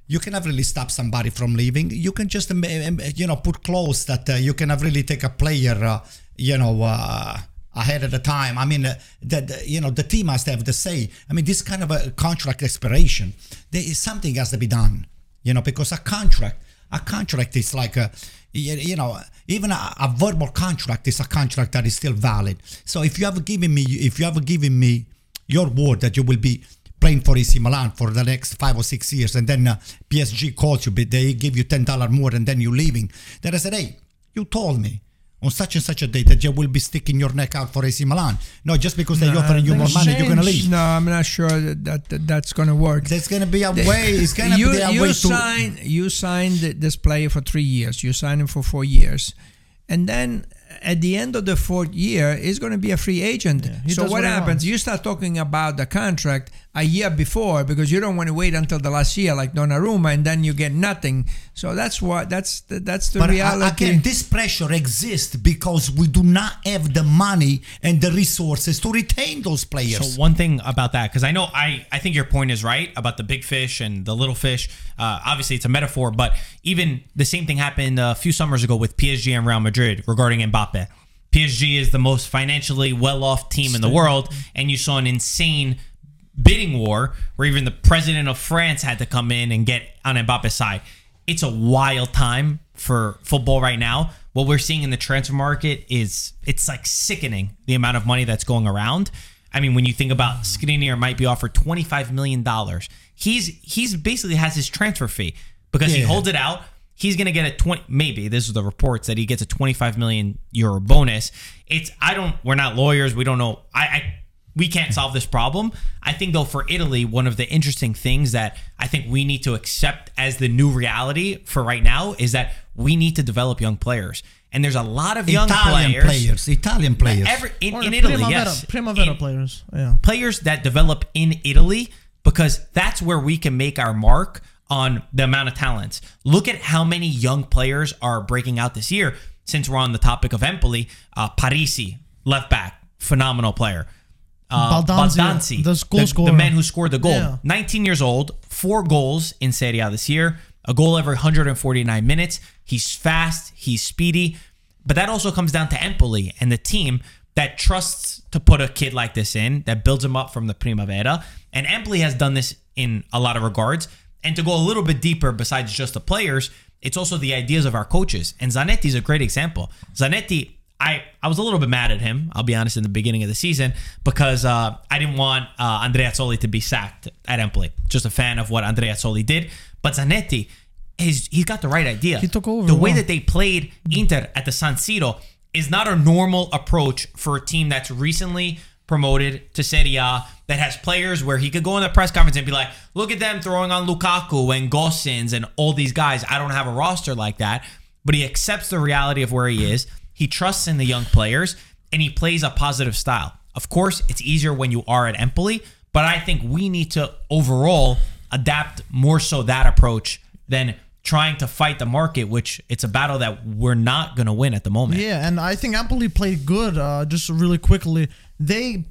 you cannot really stop somebody from leaving. You can just, um, um, you know, put clothes that uh, you cannot really take a player, uh, you know, uh, ahead of the time. I mean, uh, the, you know, the team has to have the say. I mean, this kind of a contract expiration, there is something has to be done, you know, because a contract, a contract is like a, you, you know, even a, a verbal contract is a contract that is still valid. So if you have given me, if you have given me your word that you will be playing for AC Milan for the next five or six years, and then uh, PSG calls you, but they give you ten dollar more, and then you're leaving. Then I said, hey, you told me on such and such a day that you will be sticking your neck out for AC Milan. No, just because they're No, offering you more money, you're gonna leave. No, I'm not sure that, that, that that's going to work. There's gonna be a way. It's gonna you, be a you way to. sign you signed this player for three years. You signed him for four years, and then at the end of the fourth year, he's going to be a free agent. he so what what happens? You start talking about the contract a year before because you don't want to wait until the last year like Donnarumma, and then you get nothing. So that's what that's the, that's the But uh, reality. again, this pressure exists because we do not have the money and the resources to retain those players. So one thing about that, because I know I I think your point is right about the big fish and the little fish. Uh, obviously, it's a metaphor, but even the same thing happened a few summers ago with PSG and Real Madrid regarding Mbappe. PSG is the most financially well-off team in the world, and you saw an insane bidding war where even the president of France had to come in and get on Mbappe's side. It's a wild time for football right now. What we're seeing in the transfer market is it's like sickening the amount of money that's going around. I mean, when you think about Skriniar might be offered twenty five million dollars. He's he's basically has his transfer fee because he holds it out. He's gonna get a twenty. Maybe this is the reports that he gets a twenty five million euro bonus. It's I don't. We're not lawyers. We don't know. I, I we can't solve this problem. I think though for Italy, one of the interesting things that I think we need to accept as the new reality for right now is that we need to develop young players. And there's a lot of young Italian players, players, Italian players. Every, in, in Italy, Primavera, yes, Primavera In- players. Yeah. players that develop in Italy because that's where we can make our mark on the amount of talents. Look at how many young players are breaking out this year. Since we're on the topic of Empoli, uh, Parisi, left back, phenomenal player. Uh, Baldanzi, Baldanzi, the the, the man who scored the goal. Yeah. 19 years old, four goals in Serie A this year, a goal every 149 minutes. He's fast, he's speedy, but that also comes down to Empoli and the team that trusts to put a kid like this in, that builds him up from the Primavera. And Empoli has done this in a lot of regards. And to go a little bit deeper, besides just the players, it's also the ideas of our coaches. And Zanetti is a great example. Zanetti, I, I was a little bit mad at him, I'll be honest, in the beginning of the season because uh, I didn't want uh, Andreazzoli to be sacked at Empoli. Just a fan of what Andreazzoli did. But Zanetti, he's, he's got the right idea. He took over The way that they played Inter at the San Siro is not a normal approach for a team that's recently promoted to Serie A that has players where he could go in the press conference and be like, look at them throwing on Lukaku and Gosens and all these guys. I don't have a roster like that. But he accepts the reality of where he is. He trusts in the young players and he plays a positive style. Of course, it's easier when you are at Empoli, but I think we need to overall adapt more so that approach than trying to fight the market, which it's a battle that we're not going to win at the moment. Yeah, and I think Empoli played good. Uh, just really quickly, they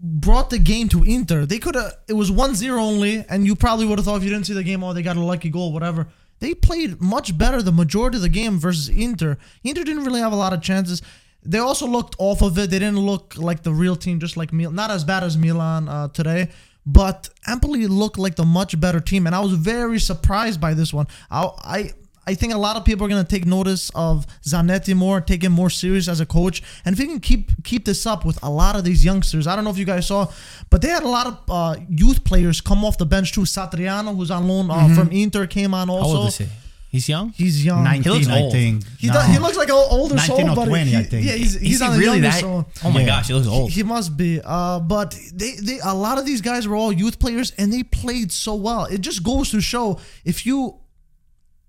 brought the game to Inter. They could have. It was 1-0 only, and you probably would have thought if you didn't see the game, oh, they got a lucky goal, whatever. They played much better the majority of the game versus Inter. Inter didn't really have a lot of chances. They also looked off of it. They didn't look like the real team, just like Milan. Not as bad as Milan uh, today, but Empoli looked like the much better team, and I was very surprised by this one. I I, I think a lot of people are gonna take notice of Zanetti more, take him more serious as a coach, and if he can keep keep this up with a lot of these youngsters, I don't know if you guys saw, but they had a lot of uh, youth players come off the bench too. Satriano, who's on loan uh, from Inter, came on also. How also. old is he? He's young. He's young. 19, he looks I old. think. He, No. does, he looks like an older 19 soul, or but 20, he, I think. yeah, he's, Is he's he on the really younger that? soul. Oh my Yeah. gosh, he looks old. He must be. Uh, but they, they a lot of these guys were all youth players and they played so well. It just goes to show if you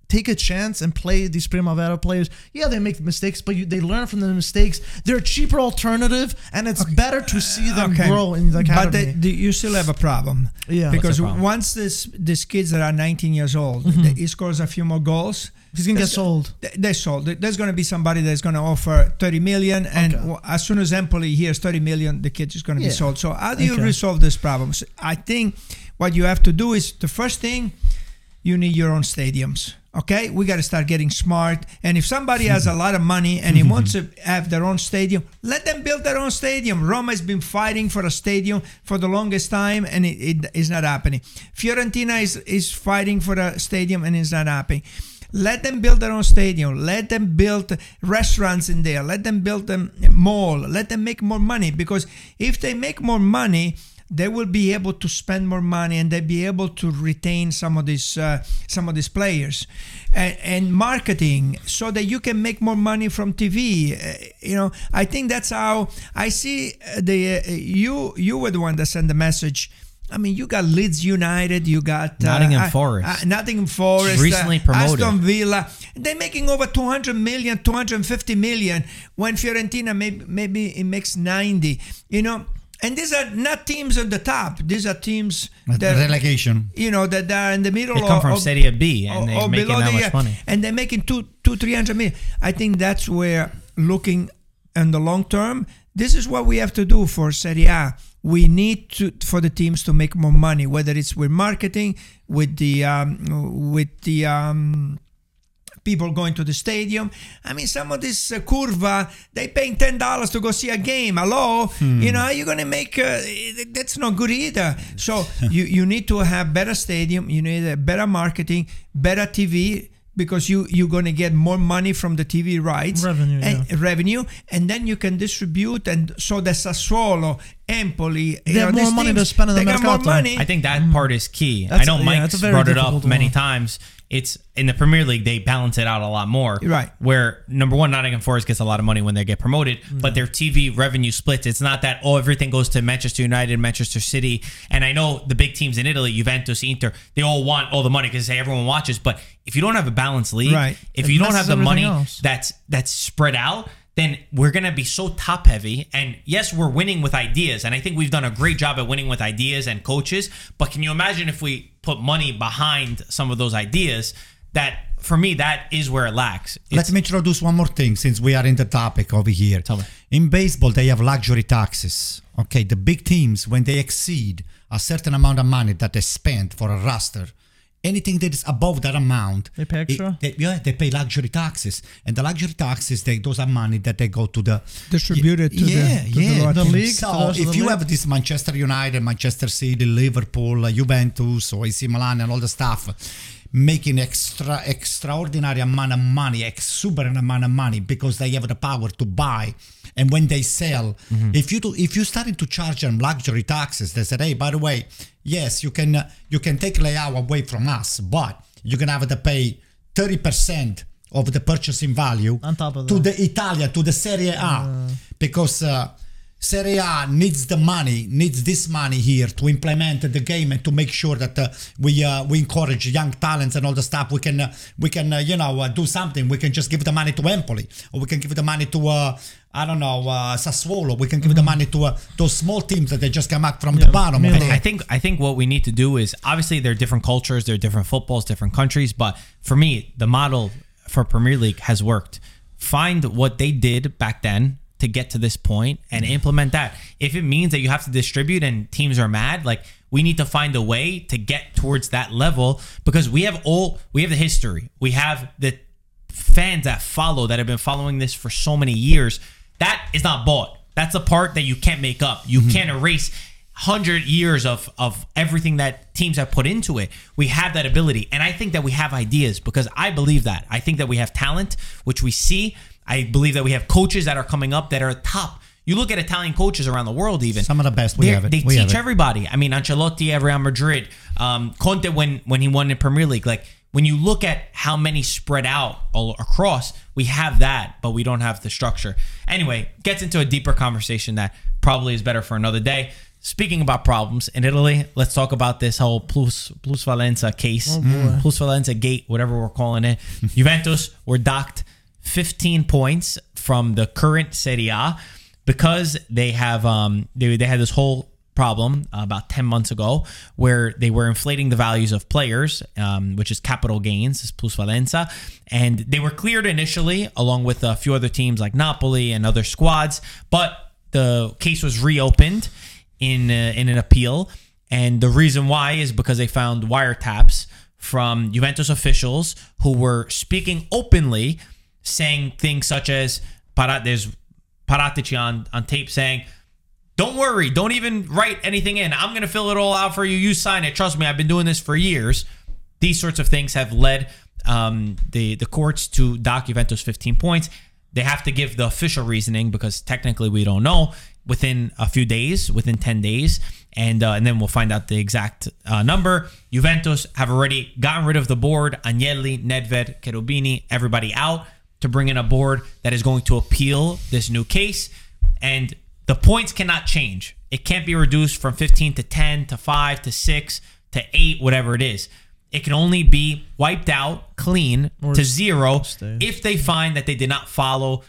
take a chance and play these Primavera players, yeah, they make mistakes, but you, they learn from the mistakes. They're a cheaper alternative, and it's better to see them grow in the But academy. they, they, you still have a problem. Yeah. Because problem? once this these kids that are 19 years old, Mm-hmm. they, he scores a few more goals. He's gonna get sold. they- They're sold. There's going to be somebody that's going to offer 30 million, and Okay. as soon as Empoli hears 30 million, the kid is going to Yeah. be sold. So how do you Okay. resolve this problem? I think what you have to do is the first thing you need your own stadiums. Okay, we got to start getting smart. And if somebody has a lot of money and he wants to have their own stadium, let them build their own stadium. Roma has been fighting for a stadium for the longest time, and it, it is not happening. Fiorentina is is fighting for a stadium, and it's not happening. Let them build their own stadium. Let them build restaurants in there. Let them build them mall. Let them make more money because if they make more money, they will be able to spend more money and they'll be able to retain some of these uh, some of these players and, and marketing so that you can make more money from TV. Uh, you know, I think that's how I see uh, the uh, you you were the one that sent the message. I mean, you got Leeds United, you got uh, Nottingham uh, Forest. uh, Nottingham Forest, Recently promoted. Aston Villa. They're making over 200 million, 250 million when Fiorentina maybe maybe it makes 90. You know, and these are not teams on the top. These are teams that relegation. you know that are in the middle. They come or- from or- Serie B and they're making that the, much money. and they're making two, two, three hundred million. I think that's where looking in the long term, this is what we have to do for Serie A. We need to for the teams to make more money, whether it's with marketing, with the um, with the um, people going to the stadium. I mean, some of this uh, curva, they paying ten dollars to go see a game. Hello, you know, are you're gonna make uh, that's not good either. So you you need to have better stadium. You need a better marketing, better TV. Because you you're gonna get more money from the TV rights Revenue, and revenue, and then you can distribute. And so the Sassuolo, Empoli, They have know, more these money to spend on the they more mercato. money. I think that part is key. I know yeah, Mike's it's brought it up difficult many times. It's in the Premier League they balance it out a lot more. Right. Where number one, Nottingham Forest gets a lot of money when they get promoted, but their TV revenue splits. It's not that oh everything goes to Manchester United, Manchester City, and I know the big teams in Italy, Juventus, Inter, they all want all the money because they everyone watches. But if you don't have a balanced league, Right. if It you don't have the money else. that's that's spread out then we're going to be so top heavy and yes we're winning with ideas and i think we've done a great job at winning with ideas and coaches but can you imagine if we put money behind some of those ideas that for me that is where it lacks Let me introduce one more thing since we are in the topic over here. Tell me. In baseball, they have luxury taxes. Okay, the big teams, when they exceed a certain amount of money that they spend for a roster, anything that is above that amount, They pay it- they, yeah, they pay luxury taxes, and the luxury taxes, they, those are money that they go to the Distributed to the- to yeah, lower The league, So the if you league? have this Manchester United, Manchester City, Liverpool, uh, Juventus, or AC Milan, and all the stuff making extra extraordinary amount of money, exuberant amount of money because they have the power to buy. And when they sell, if you do, if you started to charge them luxury taxes, they said, "Hey, by the way, yes, you can uh, you can take Leao away from us, but you're gonna have to pay thirty percent of the purchasing value On top of to that. the Italia, to the Serie A, because uh, Serie A needs the money, needs this money here to implement the game and to make sure that uh, we uh, we encourage young talents and all the stuff. We can uh, we can uh, you know uh, do something. We can just give the money to Empoli, or we can give the money to uh, I don't know uh, Sassuolo. We can give the money to uh, those small teams that they just come out from the bottom. of Milan. the- I think I think what we need to do is obviously there are different cultures, there are different footballs, different countries, but for me, the model for Premier League has worked. Find what they did back then to get to this point and implement that. If it means that you have to distribute and teams are mad, like we need to find a way to get towards that level because we have all we have the history. We have the fans that follow that have been following this for so many years. That is not bought. That's a part that you can't make up. You can't erase hundred years of of everything that teams have put into it. We have that ability, and I think that we have ideas because I believe that. I think that we have talent, which we see. I believe that we have coaches that are coming up that are top. You look at Italian coaches around the world, even Some of the best. We have it. They We teach everybody. I mean, Ancelotti at Real Madrid, um, Conte when when he won the Premier League. Like when you look at how many spread out all across, we have that, but we don't have the structure. Anyway, gets into a deeper conversation that probably is better for another day. Speaking about problems in Italy, let's talk about this whole plus plusvalenza case, plusvalenza gate, whatever we're calling it. Juventus were docked 15 points from the current Serie A because they have um they, they had this whole problem uh, about 10 months ago where they were inflating the values of players um, which is capital gains is plusvalenza and they were cleared initially along with a few other teams like napoli and other squads but the case was reopened in uh, in an appeal and the reason why is because they found wiretaps from Juventus officials who were speaking openly saying things such as there's Paratici on, on tape saying, Don't worry, don't even write anything in. I'm going to fill it all out for you. You sign it. Trust me, I've been doing this for years. These sorts of things have led um, the, the courts to dock Juventus 15 points. They have to give the official reasoning because technically we don't know within a few days, within 10 days. And, uh, and then we'll find out the exact uh, number. Juventus have already gotten rid of the board. Agnelli, Nedved, Cherubini, everybody out to bring in a board that is going to appeal this new case. And the points cannot change. It can't be reduced from 15 to 10 to 5 to 6 to 8, whatever it is. It can only be wiped out clean to zero stay. if they find that they did not follow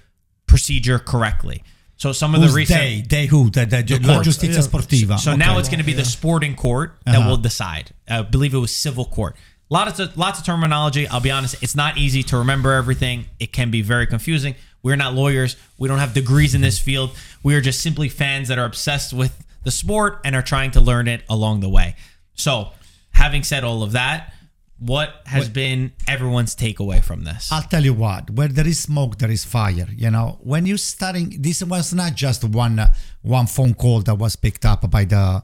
procedure correctly. So some of Who's the recent they? They who? The, the, The La court. Giustizia Yeah. Sportiva. so Okay. now it's going to be the sporting court that Uh-huh. will decide. I believe it was civil court. Lots of lots of terminology. I'll be honest, it's not easy to remember everything. It can be very confusing. We're not lawyers. We don't have degrees in this field. We are just simply fans that are obsessed with the sport and are trying to learn it along the way. So, having said all of that, what has been everyone's takeaway from this? I'll tell you what. Where there is smoke, there is fire. You know, when you starting, this was not just one uh, one phone call that was picked up by the,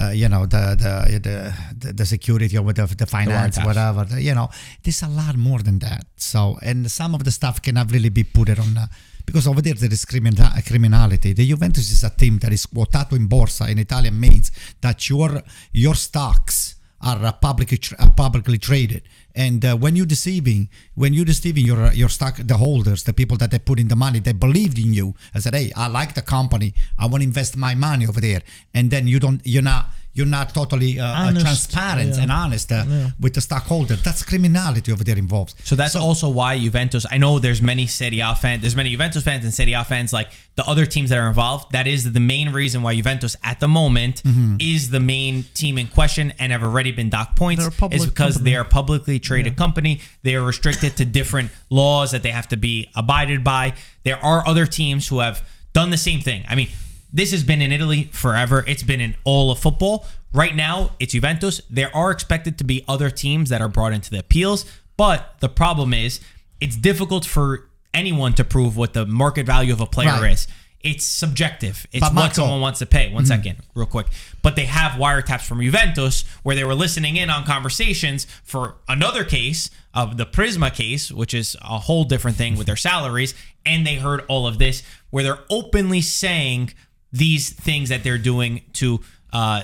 uh, you know, the the the the, the security or the, the finance, wiretaps. whatever. the- you know, there's a lot more than that. So, and some of the stuff cannot really be put on. Uh, because over there there is criminal, criminality. The Juventus is a team that is quotato in borsa in Italian means that your your stocks are uh, publicly uh, publicly traded. And uh, when you're deceiving, when you're deceiving your your stock, the holders, the people that they put in the money, they believed in you. I said, hey, I like the company. I want to invest my money over there. And then you don't, you're not. You're not totally uh, uh, Honest, transparent yeah. and honest uh, with the stockholder. That's criminality over there involved. So that's also why Juventus. I know there's many Serie A fans. There's many Juventus fans and Serie A fans like the other teams that are involved. That is the main reason why Juventus at the moment Mm-hmm. is the main team in question and have already been docked points. They're a public is because company. they are a publicly traded company. They are restricted to different laws that they have to be abided by. There are other teams who have done the same thing. I mean, this has been in Italy forever. It's been in all of football. Right now, it's Juventus. There are expected to be other teams that are brought into the appeals, but the problem is it's difficult for anyone to prove what the market value of a player Right. is. It's subjective. It's But what Marco- someone wants to pay. One mm-hmm. second, real quick. But they have wiretaps from Juventus where they were listening in on conversations for another case of the Prisma case, which is a whole different thing with their salaries. And they heard all of this where they're openly saying these things that they're doing to uh,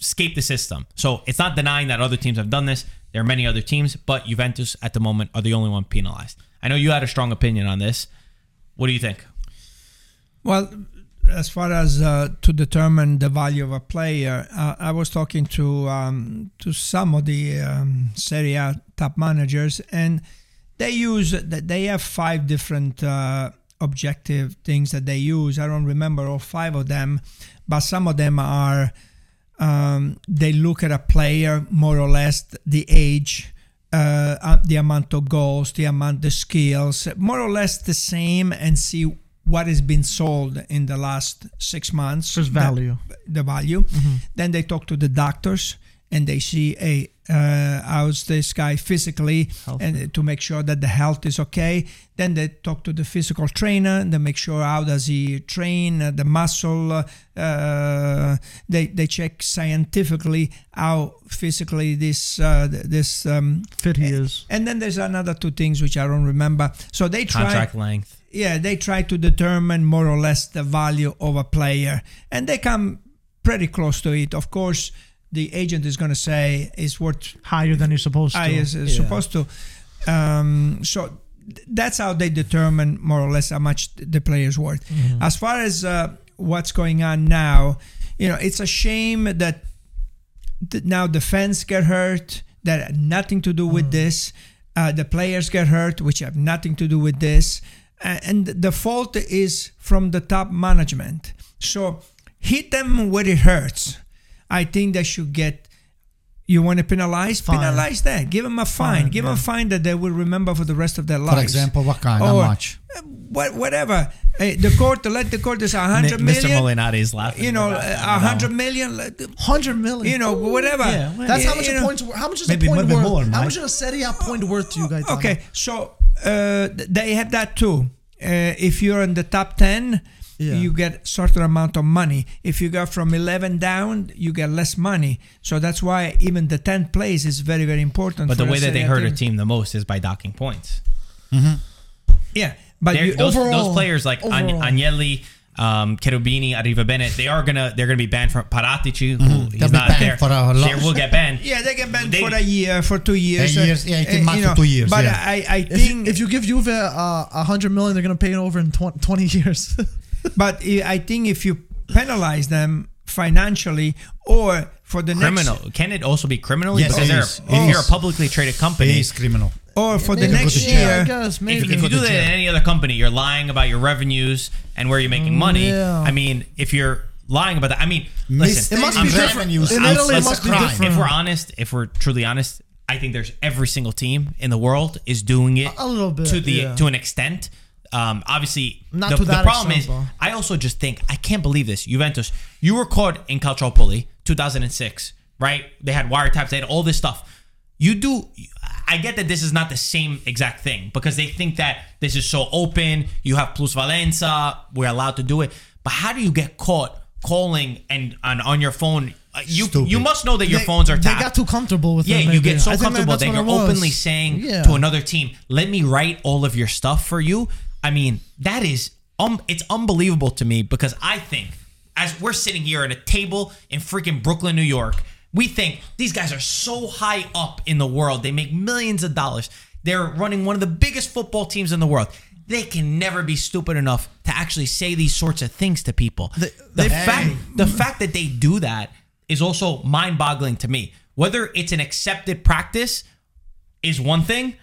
escape the system. So it's not denying that other teams have done this. There are many other teams, but Juventus at the moment are the only one penalized. I know you had a strong opinion on this. What do you think? Well, as far as uh, to determine the value of a player, uh, I was talking to um, to some of the um, Serie A top managers, and they use they have five different uh, objective things that they use. I don't remember all five of them, but some of them are um, they look at a player more or less the age. Uh, uh, the amount of goals, the amount, of skills, more or less the same, and see what has been sold in the last six. There's the- value. The, value. Then they talk to the doctors and they see, hey, uh, how's this guy physically, and to make sure that the health is okay. Then they talk to the physical trainer. And they make sure how does he train uh, the muscle. Uh, uh, they they check scientifically how physically this uh, this um, Fit he is. and then there's another two things which I don't remember. So they try Contract length. yeah, they try to determine more or less the value of a player, and they come pretty close to it. Of course, the agent is going to say is worth Higher than you're supposed to. Is is Yeah. supposed to. Um, so th- that's how they determine more or less how much the player's worth. Mm-hmm. As far as uh, what's going on now, you know, it's a shame that th- now the fans get hurt that had nothing to do with Mm. this. Uh, the players get hurt, which have nothing to do with this. Uh, and the fault is from the top management. So hit them where it hurts. I think they should get. You want to penalize? Fine. Penalize that. Give them a fine. Fine, Give them a fine that they will remember for the rest of their lives. For example, what kind? How much? uh, What, whatever. Uh, the court, let the court is a hundred Mr. million. Molinari is laughing. You know, a hundred million. Hundred million. You know, whatever. Yeah, that's how much a point. How much is Maybe a point worth? more, how much is a Serie A point worth to you guys? Okay, so uh, they have that too. Uh, if you're in the top 10, Yeah. you get certain amount of money. If you go from 11 down, you get less money. So that's why even the 10th place is very, very important. But for the way that they Serie A hurt a team the most is by docking points. Yeah, but you, those, those players like An- overall. Agnelli, um, Cherubini, Arrivabene, they are gonna they're gonna be banned from Paratici, who They'll he's not there. for a they will get banned. yeah, they get banned They- for a year, for two years. Ten uh, years, yeah, 18 uh, months you to two years, But yeah. I, I think, you, if you give Juve uh, a hundred million, they're gonna pay it over in 20, 20 years. But I I think if you penalize them financially or for the Criminal. next Can it also be criminal? Yes, because it is. if It you're a publicly traded company, it is criminal. or for the Maybe next go yeah, year, I guess if, maybe. if you do to that in any other company, you're lying about your revenues and where you're making mm, money. yeah. I mean, if you're lying about that, I mean, listen, It must I'm be very- different. revenues In outside Italy, it of must be crime. different. if we're honest, if we're truly honest, I think there's every single team in the world is doing it A little bit, to the yeah. to an extent. Um, obviously, Not the, to the that problem extent, is, I also just think I can't believe this. Juventus, you were caught in Calciopoli, 2006, right? They had wiretaps, they had all this stuff. You do. I get that this is not the same exact thing because they think that this is so open. You have plusvalenza. We're allowed to do it. But how do you get caught calling and on, on your phone? Uh, You Stupid. you must know that your They- phones are They tapped. got too comfortable with Yeah, it. you get so I comfortable that's that you're openly saying Yeah. to another team, "Let me write all of your stuff for you." I mean, that is um, it's unbelievable to me because I think as we're sitting here at a table in freaking Brooklyn, New York, we think these guys are so high up in the world. They make millions of dollars. They're running one of the biggest football teams in the world. They can never be stupid enough to actually say these sorts of things to people. They- the they- fact the fact that they do that is also mind-boggling to me. Whether it's an accepted practice is one thing,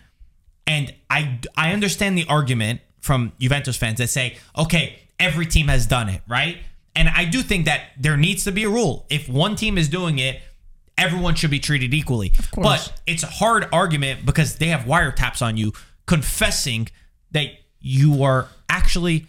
and I I understand the argument from Juventus fans that say, okay, every team has done it, right? And I do think that there needs to be a rule. If one team is doing it, everyone should be treated equally. But it's a hard argument because they have wiretaps on you confessing that you are actually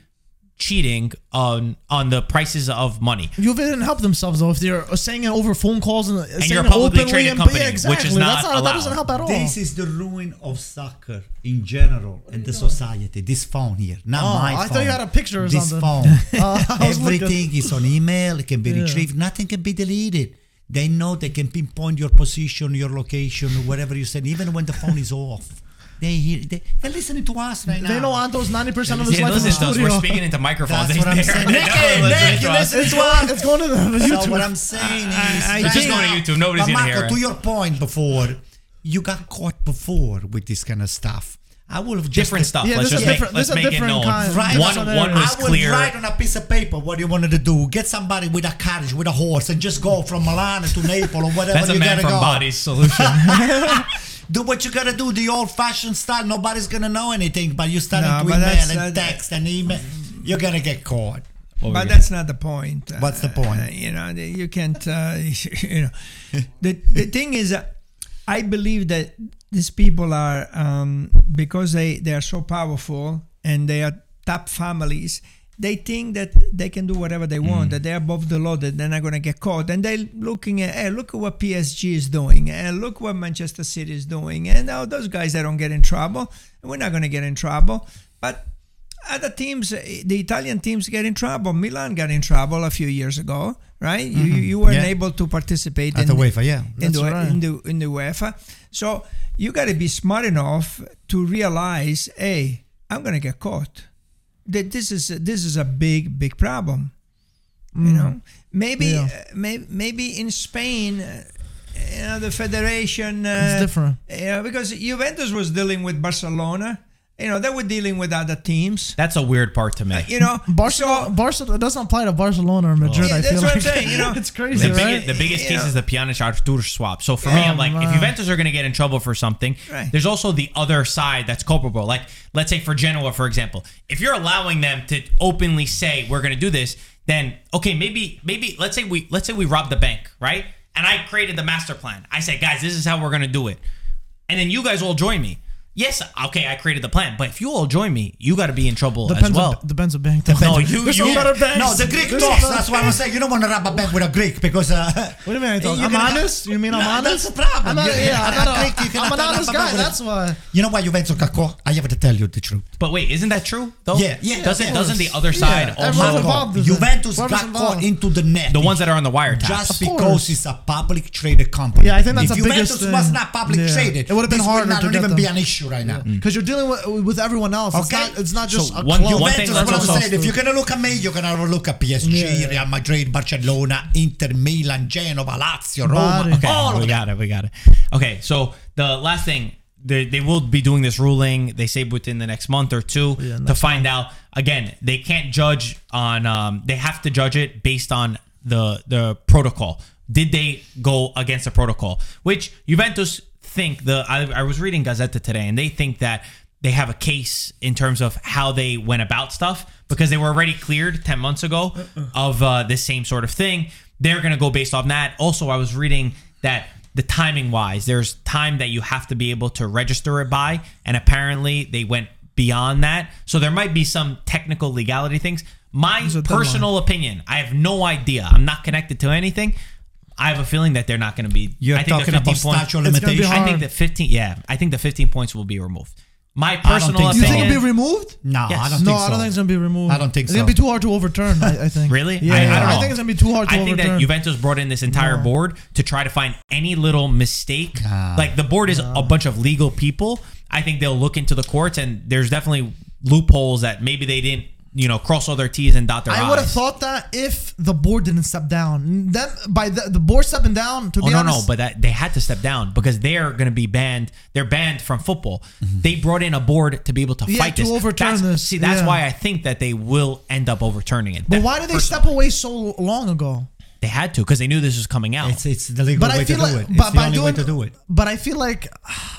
cheating on on the prices of money. Juve didn't help themselves though if they're saying it over phone calls and, saying you're a it publicly openly traded and company, yeah, which is exactly. not That's not, that allowed. doesn't help at all. This is the ruin of soccer in general and the society. This phone here, not Oh, my phone. I thought you had a picture or This something. phone. Uh, I looking- Everything is on email. It can be Yeah. retrieved. Nothing can be deleted. They know they can pinpoint your position, your location, whatever you said, even when the phone is off. They hear. They, they're listening to us right now. They know Anto's ninety percent of his Yeah, life in the listen to us. studio. We're speaking into microphones. That's what I'm saying. they're Nick, Nick, listening to us. listen It's going, it's going to the YouTube. So what I'm saying is, I- I right just go to YouTube. Nobody's but gonna Marco, hear it. to your point before, you got caught before with this kind of stuff. I would have just different stuff. Yeah, let's this is just make, different- let's make it known. Right. One, one was I would clear. write on a piece of paper what you wanted to do. Get somebody with a carriage, with a horse, and just go from Milan to Naples or whatever That's a you man from go. Bodies solution. Do what you gotta do, the old-fashioned style. Nobody's gonna know anything, but you starting No, to but email and uh, text and email. You're gonna get caught. but that's not the point. What's the Uh, point? you know, you can't. Uh, you know, the the thing is, uh, I believe that these people are um, because they they are so powerful and they are top families. They think that they can do whatever they want, that they're above the law, that they're not going to get caught. And they're looking at, hey, look at what PSG is doing, and look what Manchester City is doing. And oh, those guys, they don't get in trouble. We're not going to get in trouble. But other teams, eh, the Italian teams get in trouble. Milan got in trouble a few years ago, right? You, you weren't Yeah. able to participate At in the UEFA, yeah. in the, right. in the in the UEFA. So you got to be smart enough to realize, hey, I'm gonna get caught. That this is this is a big big problem. You know, maybe Yeah. uh, may, maybe in Spain, uh, you know, the federation. Uh, It's different. Yeah, because Juventus was dealing with Barcelona. You know, they were dealing with other teams. That's a weird part to me. Uh, you know, Barcelona, so- Barcelona doesn't apply to Barcelona or Madrid. Yeah, I that's feel what I'm like saying, you know. it's crazy, The, right? biggest, the biggest Yeah. case is the Pjanic Arthur swap. So for me, Oh, I'm like, if. Juventus are going to get in trouble for something, Right. there's also the other side that's culpable. Like, let's say for Genoa, for example, if you're allowing them to openly say we're going to do this, then okay, maybe maybe let's say we let's say we rob the bank, right? And I created the master plan. I said, guys, this is how we're going to do it, and then you guys all join me. Yes, okay, I created the plan, but if you all join me, you got to be in trouble depends as well. on, depends on bank. No, you- There's you- some better banks. No, the Greek There's talks. some- That's why I'm saying you don't want to rob a bank with a Greek because. Uh, What do you mean? I talk? you're I'm gonna- honest. You mean I'm No, honest? That's the problem. I'm not, yeah, I'm, a not a, Greek, you I'm an honest guy. That's why. You know why Juventus got caught? I have to tell you the truth. But wait, isn't that true though? Yeah, yeah, Doesn't doesn't the other side Yeah, everyone's also involved. Juventus got involved. caught into the net. the ones that are on the wiretap? just because it's a public traded company. Yeah, I think that's if the biggest Juventus was not public traded, It would've been this harder would not even be an issue right now. Because you're dealing with, with everyone else. It's not. It's not So just a one- club. one thing what I'm saying, if you're gonna look at me, you're gonna look at PSG, Yeah. Real Madrid, Barcelona, Inter, Milan, Genova, Lazio, Roma. Okay, all we got it. We got it. Okay, so the last thing. They, they will be doing this ruling. They say within the next month or two Yeah, to find out. Again, they can't judge on. Um, they have to judge it based on the the protocol. Did they go against the protocol? Which Juventus think the. I, I was reading Gazzetta today, and they think that they have a case in terms of how they went about stuff because they were already cleared 10 months ago of uh, this same sort of thing. They're going to go based off that. Also, I was reading that the timing wise, there's time that you have to be able to register it by, and apparently they went beyond that. So there might be some technical legality things. My There's a deadline. personal opinion, I have no idea. I'm not connected to anything. I have a feeling that they're not going to be. You're I think talking about point- statute of It's limitation. I think hard. the 15, yeah, I think the 15 points will be removed. My personal opinion. so. You think it'll be removed? No, Yes. I don't no, think so. No, I don't think it's gonna be removed. I don't think it's so. gonna be too hard to overturn. I, I think. Really? Yeah, I- I yeah. don't know. think it's gonna be too hard to overturn. I think overturn. that Juventus brought in this entire No. board to try to find any little mistake. like the board is a bunch of legal people. I think they'll look into the courts, and there's definitely loopholes that maybe they didn't, you know, cross all their T's and dot their I would have thought that if the board didn't step down, then by the, the board stepping down, to Oh be no, honest, no, but that they had to step down because they're going to be banned. They're banned from football. Mm-hmm. They brought in a board to be able to Yeah, fight to this. overturn That's- this, See, that's yeah. why I think that they will end up overturning it. but That- why did they personally. step away so long ago? They had to because they knew this was coming out. It's, it's the legal But way I feel to do it. It's but the by only doing, way to do it. But I feel like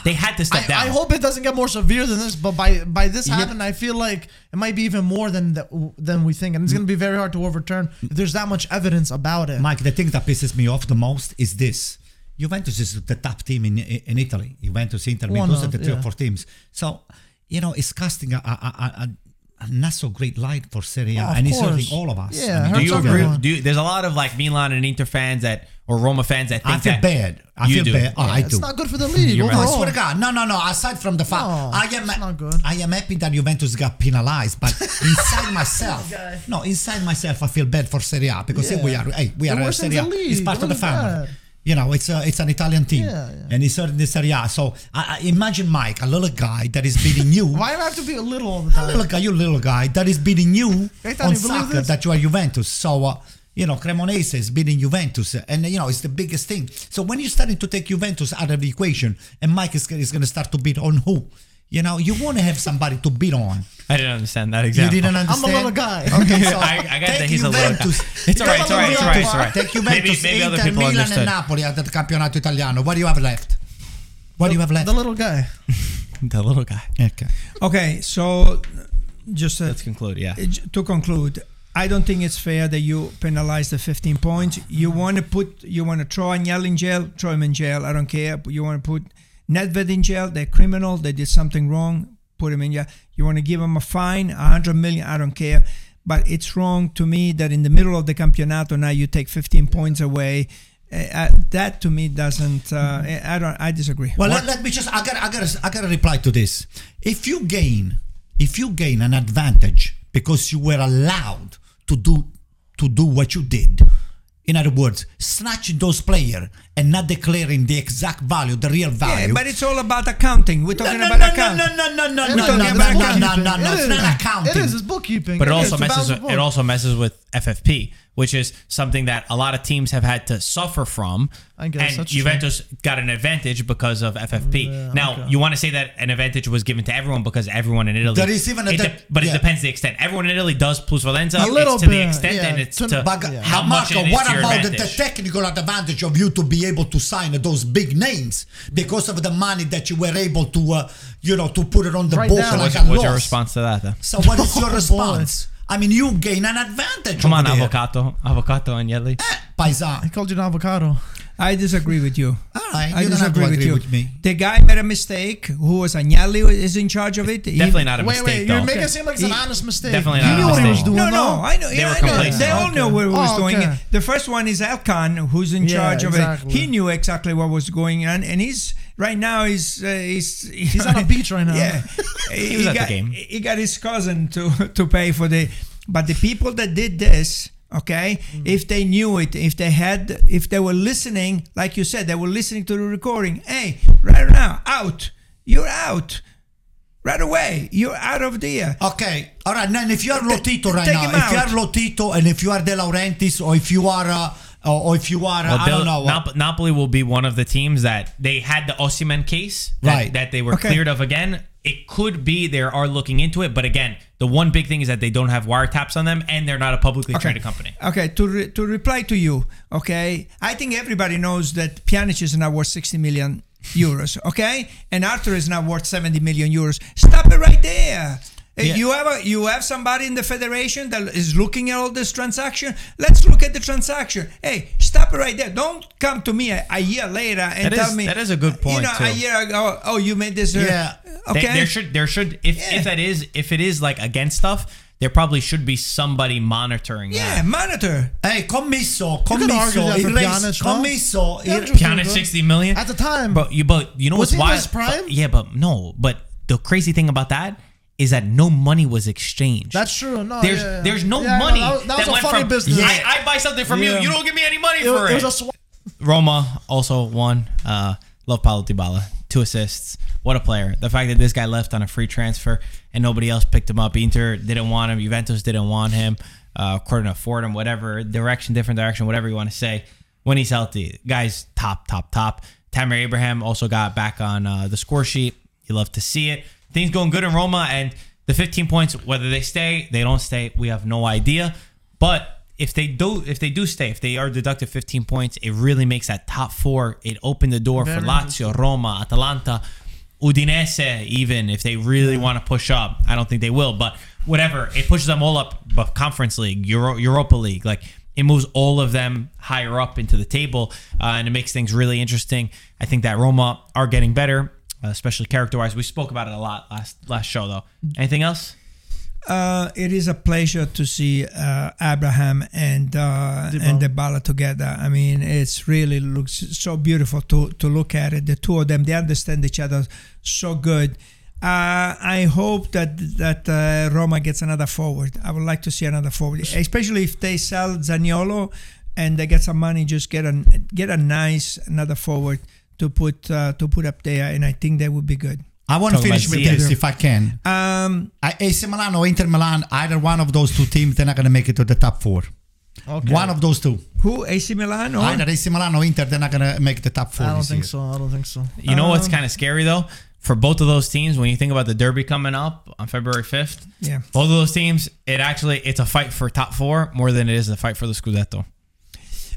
they had to step I, down. I hope it doesn't get more severe than this. But by by this happening, I feel like it might be even more than that, than we think, and it's gonna be very hard to overturn. If there's that much evidence about it. Mike, the thing that pisses me off the most is this. Juventus is the top team in in Italy. Juventus, Inter, Milan, One those are of, the three yeah. or four teams. So, you know, it's casting a, a, a, a, a not so great light for Serie A, of and it's course. hurting all of us. Yeah, I mean, Do hurts you everyone. agree? Do you, there's a lot of like Milan and Inter fans that or Roma fans that think I feel that bad. I you feel do. bad. Oh, I it's do. not good for the league You're right. I swear to God, no, no, no. Aside from the fact, No, I am, not good. I am happy that Juventus got penalized, but inside myself, no, inside myself, I feel bad for Serie A because Yeah. we are, hey, we They're are a Serie A. It's part The of the family. bad. You know, it's a, it's an Italian team, Yeah, yeah. and it's hurting the Serie A. So I, I imagine Mike, a little guy that is beating you. Why do I have to be a little all the A time? little guy, you little guy that is beating you on soccer that you are Juventus. So uh, you know Cremonese is beating Juventus, and you know it's the biggest thing. So when you're starting to take Juventus out of the equation, and Mike is, is going to start to beat on who? You know, you want to have somebody to beat on. I didn't understand that example. You didn't understand. I'm a little guy. Okay, so I, I got that he's a little. Juventus. Guy. It's all right. It's all right. It's all right. It's all right. Take Maybe Juventus, maybe other Inter, people Milan, understood. and Napoli at the campionato italiano. What do you have left? What do you have left? The little guy. The little guy. Okay. Okay, so just uh, Let's conclude. Yeah. to conclude, I don't think it's fair that you penalize the 15 points. You want to put, you want to throw Agnelli in jail, throw him in jail. I don't care. But you want to put Nedved in jail. They're criminal. They did something wrong. Put him in jail. You want to give him a fine, a hundred million. I don't care. but it's wrong to me that in the middle of the campionato now you take 15 points away. Uh, uh, that to me doesn't. Uh, I don't. I disagree. Well, let, let me just. I got. I got. I got to reply to this. If you gain, if you gain an advantage because you were allowed to do to do what you did, in other words, snatching those players and not declaring the exact value, the real value. yeah, but it's all about accounting. We're no, talking no, about no, accounting. no, no, no, no, It no, is- no, no, talking no, about no, accounting. no, no, no. It It's is. not accounting. It is. It's bookkeeping. But it It also is. It's messes. balance With, it book. also messes with FFP, which is something that a lot of teams have had to suffer from. I guess and that's Juventus got an advantage because of FFP. Yeah, now okay. you want to say that an advantage was given to everyone because everyone in Italy. There is even a it de- de- but yeah. it depends the extent. Everyone in Italy does plusvalenza. A little it's to the extent, yeah. and it's To- to Yeah. how how much Marco, it is what to your about the, the technical advantage of you to be able to sign those big names because of the money that you were able to, uh, you know, to put it on the Right book now. like What's, a what's your response to that? Then? So what is your response? I mean, you gain an advantage. Come on, there. avocado, avocado, Agnelli. Eh, Paisan. I called you an avocado. I disagree with you. All right, I you don't have to disagree with you. with me. The guy made a mistake. Who was Agnelli is in charge of it. He- Definitely not a Wait, mistake, wait. though. You're making it seem like it's an He- honest mistake. Definitely not a knew what he was mistake. doing. No, no, though. I know. They yeah, were I know. complacent. They all know what he was Oh, doing. okay. The first one is Elkann, who's in Yeah, charge of exactly. it. He knew exactly what was going on, and he's right now. He's uh, he's He's on a beach right now. Yeah, he, was at the got, game. He got his cousin to to pay for the. But the people that did this. Okay, Mm. if they knew it, if they had, if they were listening, like you said, they were listening to the recording. Hey, right now, out! You're out! Right away, you're out of there. Okay, all right. Then if you are Lotito right Take now, him if you are Lotito and if you are De Laurentiis or if you are, uh, or, or if you are, Well, I don't know. Nap- Napoli will be one of the teams that they had the Osimhen case that, Right. that they were Okay. cleared of again. It could be they are looking into it, but again, the one big thing is that they don't have wiretaps on them and they're not a publicly traded company. Okay, to re- to reply to you, okay, I think everybody knows that Pjanic is now worth 60 million euros, okay, and Arthur is now worth 70 million euros. Stop it right there. Uh, Yeah. You have a, you have somebody in the federation that is looking at all this transaction. Let's look at the transaction. Hey, stop it right there. Don't come to me a, a year later and That tell is- me that is a good point. You point, know, a year ago, oh, you made this. Uh, Yeah. They- Okay. there should there should if Yeah. if that is if it is like against stuff, there probably should be somebody monitoring that. yeah, that. monitor. Hey, commesso, could argue commesso, that for il race, Pjanic, no? commesso, Yeah, il- true. Sixty million At the time. But you but you know Was what's he in why? prime? but- yeah, but no. But the crazy thing about that is that no money was exchanged. That's true. No, there's yeah, yeah. there's no Yeah, no, money that was- that was a went funny from business. I, I buy something from Yeah. you, you don't give me any money It, for it it. was a sw- Roma also won. Uh, love Paulo Dybala, two assists. What a player! The fact that this guy left on a free transfer and nobody else picked him up. Inter didn't want him. Juventus didn't want him. Uh, couldn't afford him. Whatever direction, different direction, whatever you want to say. When he's healthy, guys, top, top, top. Tammy Abraham also got back on uh, the score sheet. You love to see it. Things going good in Roma, and the 15 points. Whether they stay, they don't stay. We have no idea. But if they do, if they do stay, if they are deducted 15 points, it really makes that top four. It opened the door for Lazio, Roma, Atalanta, Udinese. Even if they really want to push up, I don't think they will. But whatever, it pushes them all up. But Conference League, Euro, Europa League, like it moves all of them higher up into the table, uh, and it makes things really interesting. I think that Roma are getting better, uh, especially character-wise. We spoke about it a lot last last show, though. Anything else? Uh, it is a pleasure to see uh, Abraham and uh, and Dybala together. I mean, it's really looks so beautiful to to look at it. The two of them, they understand each other so good. Uh, I hope that that uh, Roma gets another forward. I would like to see another forward, especially if they sell Zaniolo and they get some money. Just get a get a nice another forward to put uh, to put up there, and I think that would be good. I want to finish with Ziyech. this if I can. Um, I, AC Milan or Inter Milan, either one of those two teams, they're not going to make it to the top four. Okay. One of those two. who AC Milan or Either AC Milan or Inter, they're not going to make the top four. I don't think year. so. I don't think so. You know what's Um, kind of scary though? For both of those teams, when you think about the derby coming up on February 5th, yeah. both of those teams, it actually it's a fight for top four more than it is a fight for the Scudetto.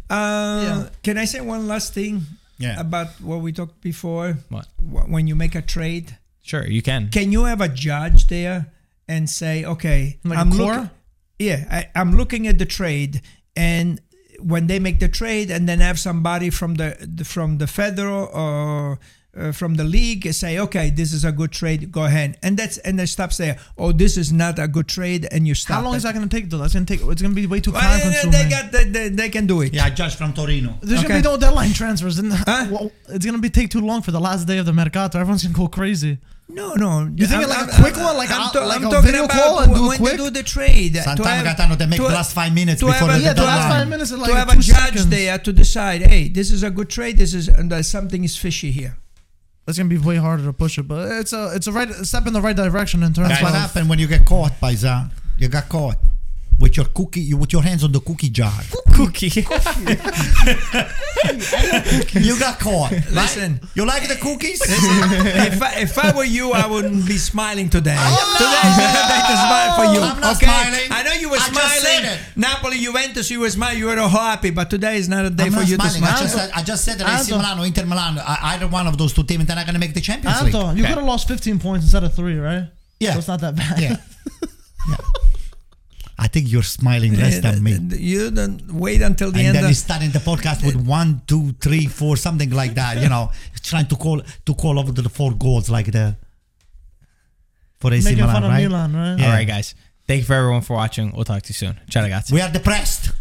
Uh, Yeah. Can I say one last thing Yeah. about what we talked before? What? When you make a trade, Sure, you can. can you have a judge there and say, okay, Like a I'm looking, yeah, I, I'm looking at the trade, and when they make the trade, and then have somebody from the, the from the federal or uh, from the league say, okay, this is a good trade, go ahead, and that's and they stop saying, oh, this is not a good trade, and you stop. How long it. is that going to take though? That's going to take. It's going to be way too Well, time they, consuming. they got they, they, they can do it. Yeah, Judge from Torino. There's Okay. gonna be no deadline transfers, and Huh? well, it's gonna be take too long for the last day of the mercato. Everyone's gonna go crazy. No, no. You think I'm- like a I'm- quick I'm- one, like a- I'm, to- like I'm a talking video about call and do when quick? they do the trade. to Sometimes have- they make to- last five minutes to before have a- the Yeah, the last five minutes is like to have two a judge seconds. there to decide, hey, this is a good trade. This is and uh, something is fishy here. It's gonna be way harder to push it, but it's a it's a right a step in the right direction in terms That's of what happened when you get caught, Paisa. You got caught with your cookie, you, with your hands on the cookie jar. Cookie. you got caught. right? Listen. you like the cookies? if, I, if I were you, I wouldn't be smiling today. Oh, today is not a day to smile for you. I'm not okay? smiling. I know you were I just said smiling. it. Napoli, Juventus, you were smiling. You were all happy, but today is not a day I'm for not you smiling. to smile. I just, said, I just said that AC Aldo. Milan or Inter Milan, I- either one of those two teams, they're not going to make the Champions League. Anto, you could have lost 15 points instead of three, right? Yeah. so it's not that bad. Yeah. yeah. I think you're smiling less than me. You don't wait until the and end. then of, he's starting the podcast with one, two, three, four, something like that. You know, trying to call to call over to the four goals like the for AC Making Milan, fun of right? Milan, right? Yeah. All right, guys. Thank you for everyone for watching. We'll talk to you soon. Ciao, ragazzi. We are depressed.